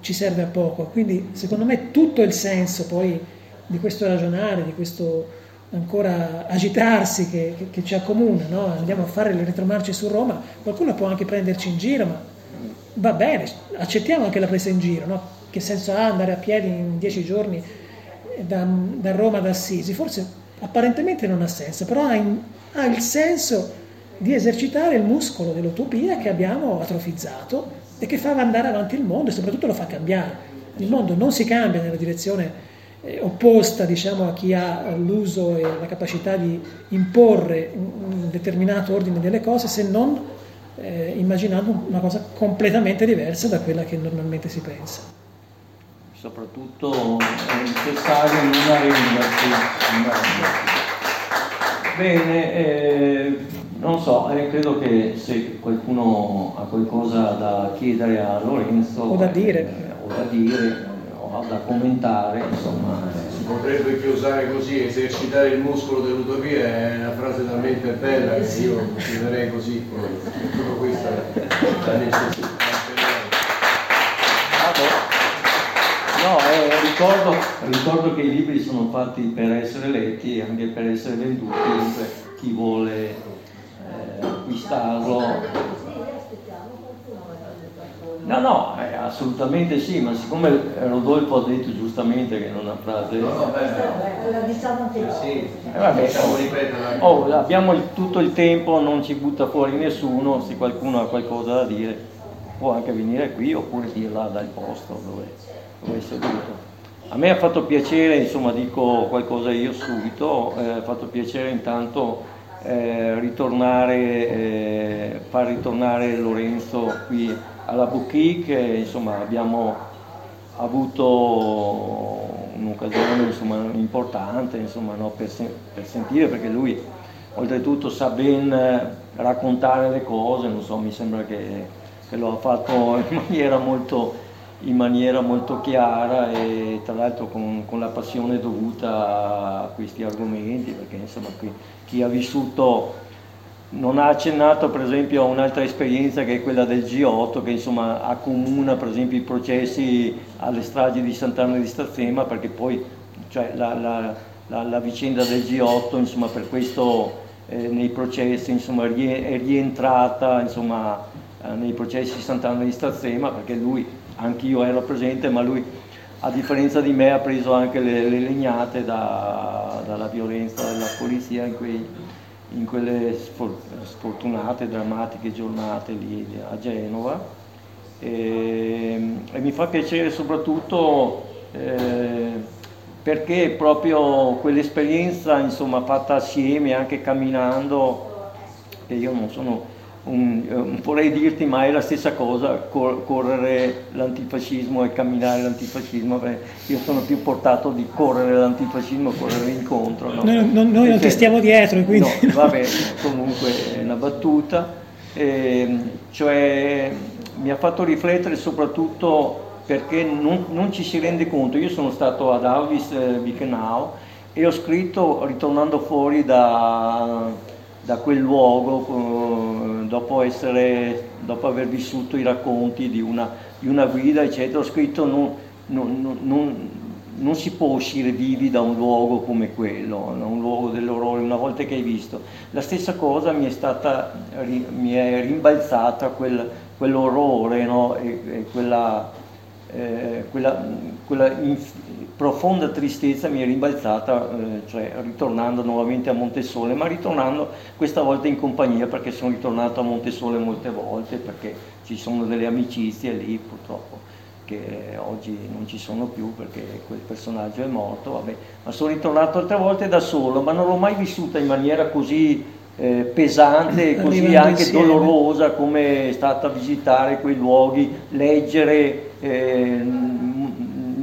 ci serve a poco. Quindi secondo me tutto il senso poi di questo ragionare, di questo ancora agitarsi che, che, che ci accomuna, no? andiamo a fare le retromarce su Roma, qualcuno può anche prenderci in giro, ma va bene, accettiamo anche la presa in giro, no? Che senso ha andare a piedi in dieci giorni da, da Roma ad Assisi? Forse apparentemente non ha senso, però ha, in, ha il senso di esercitare il muscolo dell'utopia che abbiamo atrofizzato e che fa andare avanti il mondo e soprattutto lo fa cambiare. Il mondo non si cambia nella direzione eh, opposta diciamo, a chi ha l'uso e la capacità di imporre un, determinato ordine delle cose se non eh, immaginando una cosa completamente diversa da quella che normalmente si pensa. Soprattutto è necessario non arrendersi. Bene, eh, non so, eh, credo che se qualcuno ha qualcosa da chiedere a Lorenzo o da dire, eh, o da, dire o da commentare, insomma. Si potrebbe più usare così, esercitare il muscolo dell'utopia è una frase talmente bella che io chiuderei così, proprio questa è la necessità. Ricordo, ricordo, che i libri sono fatti per essere letti e anche per essere venduti, dunque chi vuole eh, acquistarlo. No, no, eh, assolutamente sì, ma siccome Rodolfo ha detto giustamente che è una frase... No, no, beh, la diciamo anche sì. Eh, vabbè, oh, oh, abbiamo il, tutto il tempo, non ci butta fuori nessuno, se qualcuno ha qualcosa da dire può anche venire qui oppure dirla dal posto dove come seduto. A me ha fatto piacere, insomma dico qualcosa io subito, eh, ha fatto piacere intanto eh, ritornare, eh, far ritornare Lorenzo qui alla boutique, insomma abbiamo avuto un'occasione insomma, importante insomma, no, per, sen- per, sentire perché lui oltretutto sa ben raccontare le cose, so, mi sembra che, che lo ha fatto in maniera molto in maniera molto chiara e tra l'altro con, con la passione dovuta a questi argomenti, perché insomma chi, chi ha vissuto non ha accennato per esempio a un'altra esperienza che è quella del G8 che insomma accomuna per esempio i processi alle stragi di Sant'Anna di Stazzema perché poi cioè, la, la, la, la, vicenda del G8 insomma per questo eh, nei processi insomma è rientrata insomma eh, nei processi di Sant'Anna di Stazzema perché lui anch'io ero presente, ma lui a differenza di me ha preso anche le, le legnate da, dalla violenza della polizia in, quei, in quelle sfortunate, drammatiche giornate lì a Genova. E, e mi fa piacere soprattutto eh, perché proprio quell'esperienza insomma, fatta assieme, anche camminando, che io non sono un, um, vorrei dirti ma è la stessa cosa cor- correre l'antifascismo e camminare l'antifascismo io sono più portato di correre l'antifascismo correre incontro no? noi, non, noi non ti stiamo dietro quindi no, vabbè comunque è una battuta eh, cioè mi ha fatto riflettere soprattutto perché non, non, ci si rende conto io sono stato ad Auschwitz-Birkenau eh, e ho scritto ritornando fuori da da quel luogo eh, dopo, essere, dopo, aver vissuto i racconti di una, di una guida, eccetera, ho scritto non, non, non, non, si può uscire vivi da un luogo come quello, un luogo dell'orrore, una volta che hai visto. La stessa cosa mi è, stata, mi è rimbalzata quel, quell'orrore no? e, e quella, eh, quella, quella inf- profonda tristezza mi è rimbalzata, eh, cioè ritornando nuovamente a Montesole, ma ritornando questa volta in compagnia perché sono ritornato a Montesole molte volte, perché ci sono delle amicizie lì purtroppo che oggi non ci sono più perché quel personaggio è morto, vabbè. ma sono ritornato altre volte da solo, ma non l'ho mai vissuta in maniera così eh, pesante e così anche insieme. dolorosa come è stata visitare quei luoghi, leggere eh,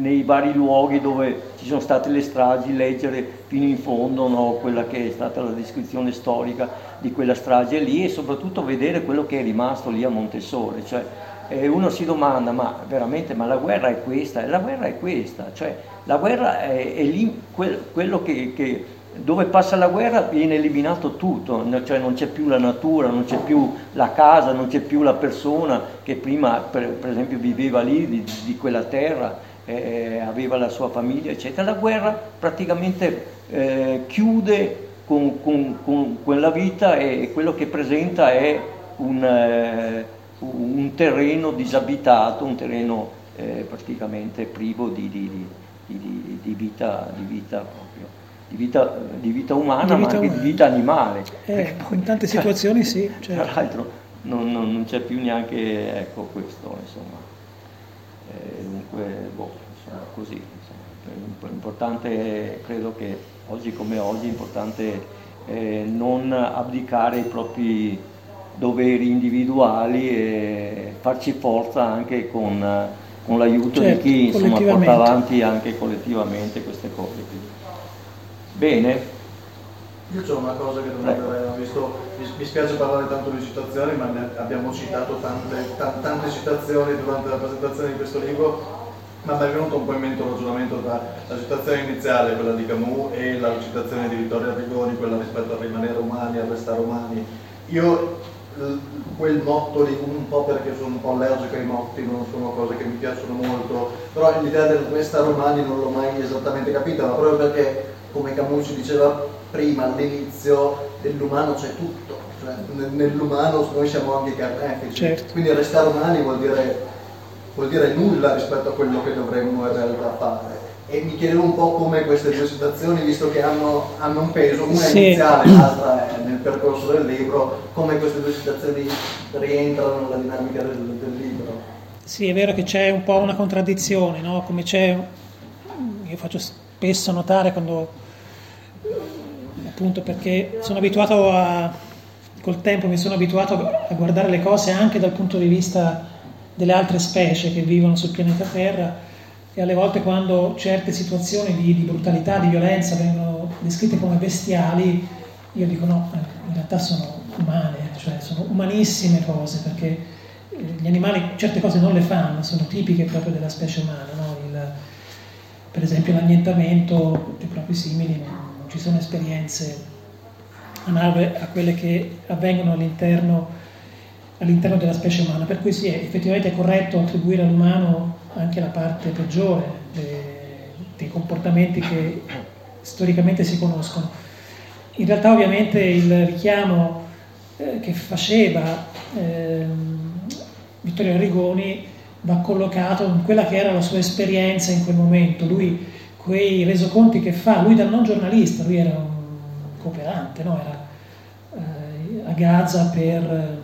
nei vari luoghi dove ci sono state le stragi, leggere fino in fondo no, quella che è stata la descrizione storica di quella strage lì e soprattutto vedere quello che è rimasto lì a Montessore. Cioè, eh, uno si domanda, ma veramente, ma la guerra è questa? La guerra è questa, cioè la guerra è, è lì quel, quello che, che dove passa la guerra viene eliminato tutto, cioè non c'è più la natura, non c'è più la casa, non c'è più la persona che prima per, per esempio viveva lì di, di quella terra, eh, aveva la sua famiglia, eccetera. La guerra praticamente eh, chiude con, con, con, quella vita e quello che presenta è un, eh, un terreno disabitato, un terreno eh, praticamente privo di, di, di, di vita, vita proprio di vita, di vita umana, di vita ma anche umana. di vita animale. Eh, in tante situazioni sì. Certo. Tra l'altro non, non, non, c'è più neanche ecco, questo, insomma. Eh, dunque, boh, così. Insomma. Importante, credo che oggi come oggi, è importante eh, non abdicare i propri doveri individuali e farci forza anche con con l'aiuto Certo, di chi insomma, porta avanti anche collettivamente queste cose. Bene, Io c'ho una cosa che non avevo visto, mi, mi spiace parlare tanto di citazioni, ma ne abbiamo citato tante, ta- tante citazioni durante la presentazione di questo libro, ma mi è venuto un po' in mente un ragionamento tra la citazione iniziale, quella di Camus, e la citazione di Vittorio Arrigoni, quella rispetto a rimanere umani, a restare umani. Io quel motto lì, un po' perché sono un po' allergico ai motti, non sono cose che mi piacciono molto, però l'idea del restare umani non l'ho mai esattamente capita, ma proprio perché, come Camus ci diceva prima all'inizio, nell'umano c'è tutto, cioè nel- nell'umano noi siamo anche carnefici, Certo. quindi restare umani vuol dire, vuol dire nulla rispetto a quello che dovremmo in realtà fare. E mi chiedevo un po' come queste due citazioni, visto che hanno, hanno un peso, una è Sì. iniziale, l'altra è nel percorso del libro, come queste due citazioni rientrano nella dinamica del, del libro. Sì, è vero che c'è un po' una contraddizione, no? Come c'è, io faccio spesso notare quando, appunto perché sono abituato a, col tempo mi sono abituato a guardare le cose anche dal punto di vista delle altre specie che vivono sul pianeta Terra e alle volte quando certe situazioni di, di brutalità, di violenza vengono descritte come bestiali, io dico no, eh, in realtà sono umane, cioè sono umanissime cose perché eh, gli animali certe cose non le fanno, sono tipiche proprio della specie umana, no? Il- per esempio l'annientamento e proprio simili, non ci sono esperienze analoghe a quelle che avvengono all'interno, all'interno della specie umana, per cui sì, è effettivamente corretto attribuire all'umano anche la parte peggiore eh, dei comportamenti che storicamente si conoscono. In realtà ovviamente il richiamo eh, che faceva ehm, Vittorio Arrigoni va collocato in quella che era la sua esperienza in quel momento. Lui, quei resoconti che fa, lui da non giornalista, lui era un cooperante, no? era eh, a Gaza per eh,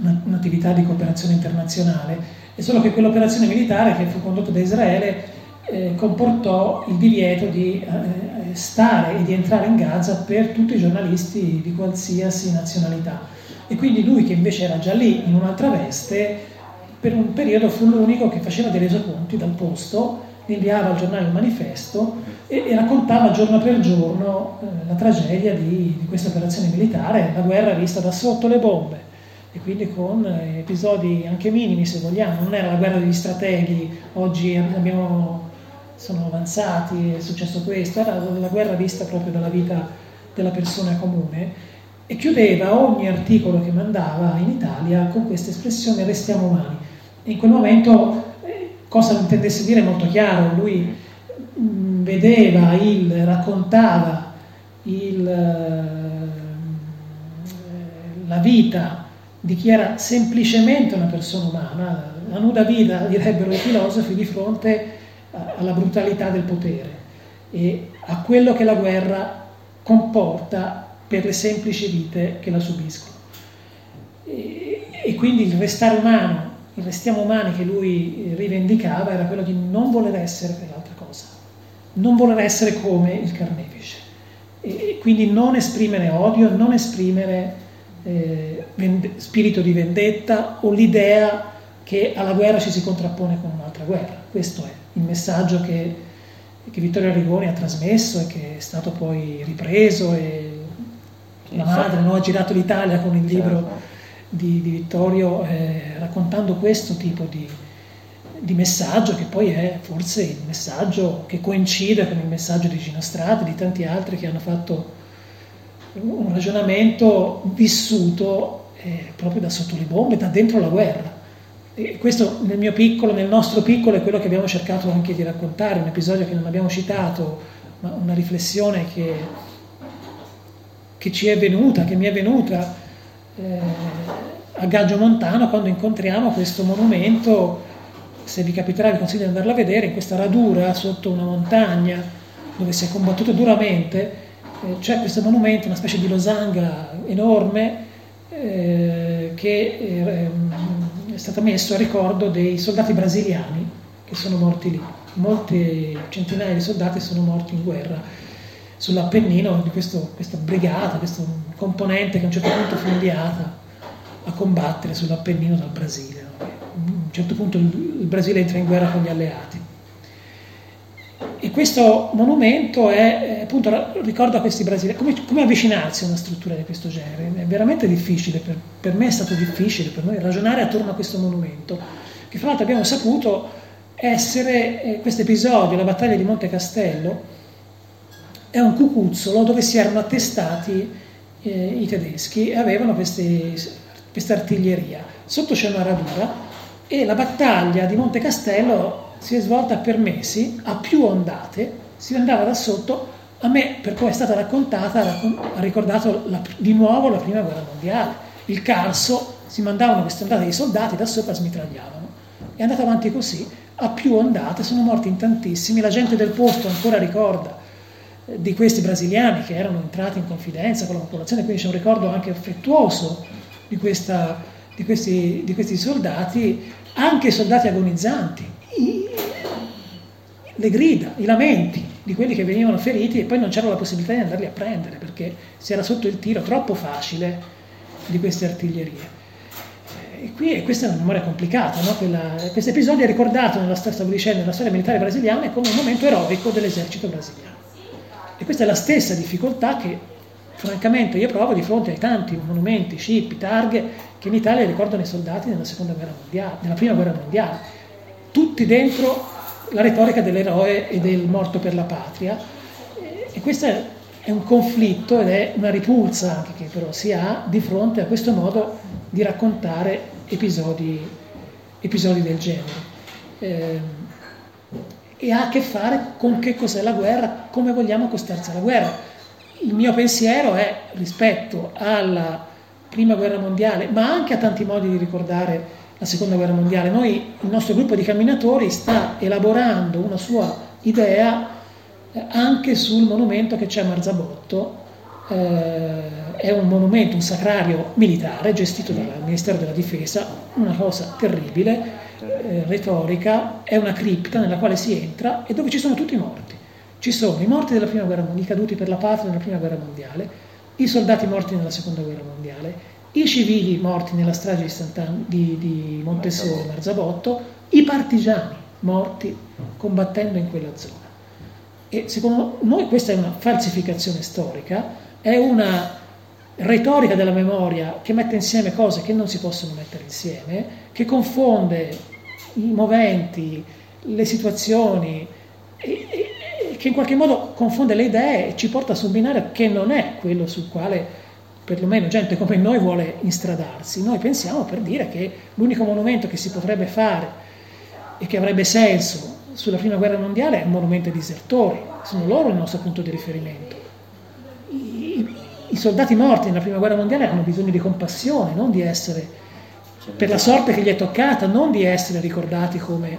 un'attività di cooperazione internazionale, è solo che quell'operazione militare che fu condotta da Israele eh, comportò il divieto di eh, stare e di entrare in Gaza per tutti i giornalisti di qualsiasi nazionalità. E quindi lui, che invece era già lì in un'altra veste, per un periodo fu l'unico che faceva dei resoconti dal posto, inviava al giornale il manifesto e, e raccontava giorno per giorno eh, la tragedia di, di questa operazione militare, la guerra vista da sotto le bombe e quindi con eh, episodi anche minimi se vogliamo, non era la guerra degli strateghi, oggi abbiamo, sono avanzati, è successo questo, era la guerra vista proprio dalla vita della persona comune e chiudeva ogni articolo che mandava in Italia con questa espressione restiamo umani. In quel momento eh, cosa intendesse dire è molto chiaro, lui mh, vedeva, il, raccontava il, eh, la vita di chi era semplicemente una persona umana, la nuda vita, direbbero i filosofi, di fronte alla brutalità del potere e a quello che la guerra comporta per le semplici vite che la subiscono. E, e quindi il restare umano, il restiamo umani che lui eh, rivendicava era quello di non voler essere quell'altra cosa, non voler essere come il carnefice e, e quindi non esprimere odio, non esprimere eh, vende- spirito di vendetta o l'idea che alla guerra ci si contrappone con un'altra guerra. Questo è il messaggio che, che Vittorio Arrigoni ha trasmesso e che è stato poi ripreso e la madre no, ha girato l'Italia con il libro Certo. di, di Vittorio eh, raccontando questo tipo di, di messaggio che poi è forse il messaggio che coincide con il messaggio di Gino Strati e di tanti altri che hanno fatto un ragionamento vissuto eh, proprio da sotto le bombe, da dentro la guerra. E questo nel mio piccolo, nel nostro piccolo è quello che abbiamo cercato anche di raccontare, un episodio che non abbiamo citato, ma una riflessione che, che ci è venuta, che mi è venuta eh, a Gaggio Montano quando incontriamo questo monumento, se vi capiterà vi consiglio di andarlo a vedere, in questa radura sotto una montagna dove si è combattuto duramente, c'è questo monumento, una specie di losanga enorme eh, che eh, è stato messo a ricordo dei soldati brasiliani che sono morti lì. Molte centinaia di soldati sono morti in guerra sull'Appennino di questo- questa brigata, questo componente che a un certo punto fu inviata a combattere sull'Appennino dal Brasile. no? Un certo punto il Brasile entra in guerra con gli alleati. E questo monumento è, appunto, ricorda questi brasiliani, come, come, avvicinarsi a una struttura di questo genere. È veramente difficile, per, per, me è stato difficile, per noi, ragionare attorno a questo monumento, che fra l'altro abbiamo saputo essere, eh, questo episodio, la battaglia di Monte Castello, è un cucuzzolo dove si erano attestati eh, i tedeschi e avevano questa artiglieria. Sotto c'è una radura e la battaglia di Monte Castello si è svolta per mesi, a più ondate, si andava da sotto, a me per come è stata raccontata ha ricordato la, di nuovo la prima guerra mondiale. Il Carso si mandavano queste ondate di soldati, da sopra smitragliavano. È andata avanti così, a più ondate, sono morti in tantissimi, la gente del posto ancora ricorda eh, di questi brasiliani che erano entrati in confidenza con la popolazione, quindi c'è un ricordo anche affettuoso di, questa, di, questi, di questi soldati, anche soldati agonizzanti, le grida, i lamenti di quelli che venivano feriti e poi non c'era la possibilità di andarli a prendere perché si era sotto il tiro troppo facile di queste artiglierie. E qui questa è una memoria complicata, no? questo episodio è ricordato nella, stavo dicendo, nella storia militare brasiliana come un momento eroico dell'esercito brasiliano. E questa è la stessa difficoltà che francamente io provo di fronte ai tanti monumenti, scippi, targhe che in Italia ricordano i soldati nella, guerra mondiale, nella prima guerra mondiale, tutti dentro la retorica dell'eroe e del morto per la patria. E questo è un conflitto ed è una ripulsa anche che però si ha di fronte a questo modo di raccontare episodi, episodi del genere. Eh, e ha a che fare con che cos'è la guerra, come vogliamo accostarsi alla guerra. Il mio pensiero è rispetto alla prima guerra mondiale, ma anche a tanti modi di ricordare la seconda guerra mondiale. Noi, il nostro gruppo di camminatori sta elaborando una sua idea eh, anche sul monumento che c'è a Marzabotto. Eh, è un monumento, un sacrario militare gestito dal Ministero della Difesa, una cosa terribile, eh, retorica, è una cripta nella quale si entra e dove ci sono tutti i morti. Ci sono i morti della prima guerra mondiale, i caduti per la patria nella prima guerra mondiale, i soldati morti nella seconda guerra mondiale, i civili morti nella strage di, Sant'An- di, di Montessori, Marzabotto, i partigiani morti combattendo in quella zona. E secondo noi questa è una falsificazione storica, è una retorica della memoria che mette insieme cose che non si possono mettere insieme, che confonde i moventi, le situazioni, e, e, che in qualche modo confonde le idee e ci porta su che non è quello sul quale perlomeno gente come noi vuole instradarsi. Noi pensiamo per dire che l'unico monumento che si potrebbe fare e che avrebbe senso sulla prima guerra mondiale è un monumento ai disertori, sono loro il nostro punto di riferimento. I, i soldati morti nella prima guerra mondiale hanno bisogno di compassione, non di essere, per la sorte che gli è toccata, non di essere ricordati come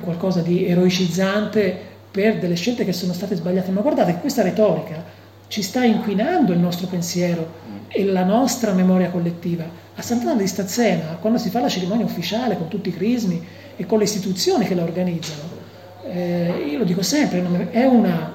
qualcosa di eroicizzante per delle scelte che sono state sbagliate. Ma guardate, questa retorica ci sta inquinando il nostro pensiero e la nostra memoria collettiva. A Sant'Anna di Stazzena, quando si fa la cerimonia ufficiale con tutti i crismi e con le istituzioni che la organizzano, eh, io lo dico sempre, è una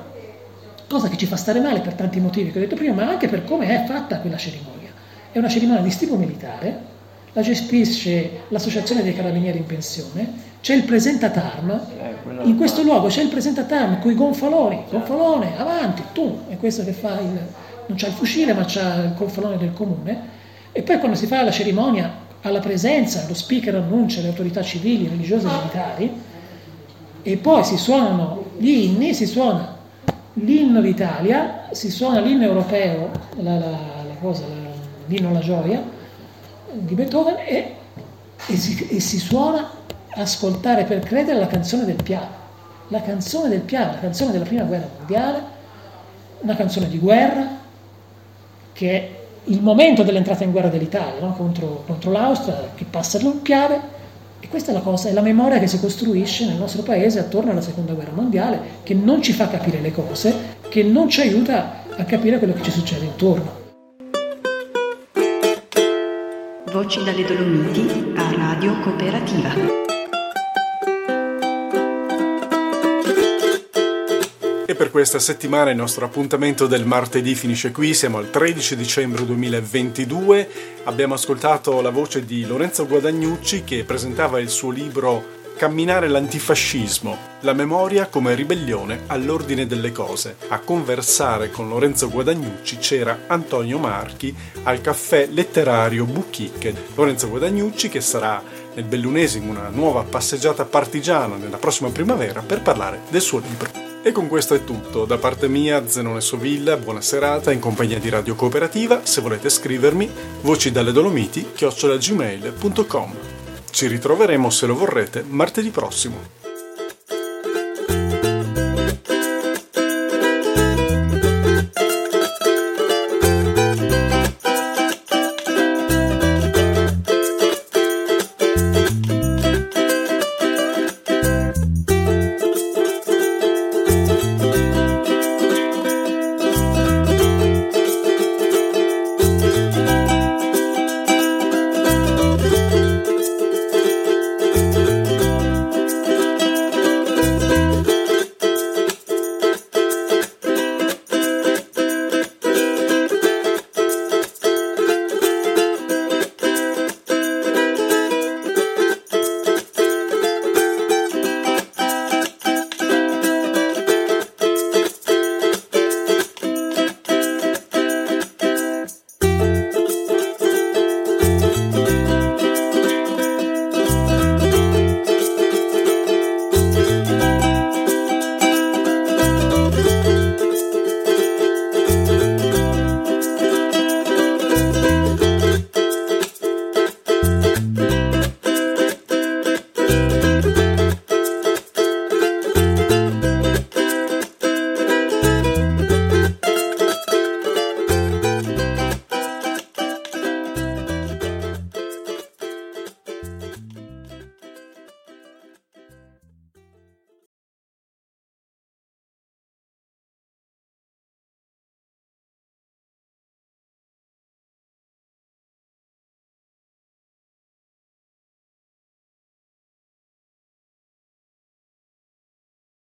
cosa che ci fa stare male per tanti motivi che ho detto prima, ma anche per come è fatta quella cerimonia. È una cerimonia di tipo militare, la gestisce l'associazione dei carabinieri in pensione, c'è il presentatarm, eh, in questo luogo c'è il presentatarm con i gonfaloni, gonfalone, avanti, tu, è questo che fa il, non c'ha il fucile ma c'ha il gonfalone del comune, e poi quando si fa la cerimonia alla presenza, lo speaker annuncia le autorità civili, religiose e militari, e poi si suonano gli inni, si suona l'inno d'Italia, si suona l'inno europeo, la, la, la cosa, l'inno alla gioia di Beethoven e, e, si, e si suona ascoltare per credere la canzone del piano. La canzone del piano, la canzone della prima guerra mondiale, una canzone di guerra, che è il momento dell'entrata in guerra dell'Italia no? contro, contro, l'Austria, che passa chiave. E questa è la cosa, è la memoria che si costruisce nel nostro paese attorno alla seconda guerra mondiale, che non ci fa capire le cose, che non ci aiuta a capire quello che ci succede intorno. Voci dalle Dolomiti a Radio Cooperativa. E per questa settimana il nostro appuntamento del martedì finisce qui, siamo al 13 dicembre 2022, abbiamo ascoltato la voce di Lorenzo Guadagnucci che presentava il suo libro Camminare l'antifascismo, la memoria come ribellione all'ordine delle cose. A conversare con Lorenzo Guadagnucci c'era Antonio Marchi al caffè letterario Buchicche. Lorenzo Guadagnucci che sarà nel Bellunesimo una nuova passeggiata partigiana nella prossima primavera per parlare del suo libro. E con questo è tutto. Da parte mia, Zenone Sovilla, buona serata in compagnia di Radio Cooperativa. Se volete scrivermi, voci dalle Dolomiti, chiocciolagmail.com. Ci ritroveremo, se lo vorrete, martedì prossimo.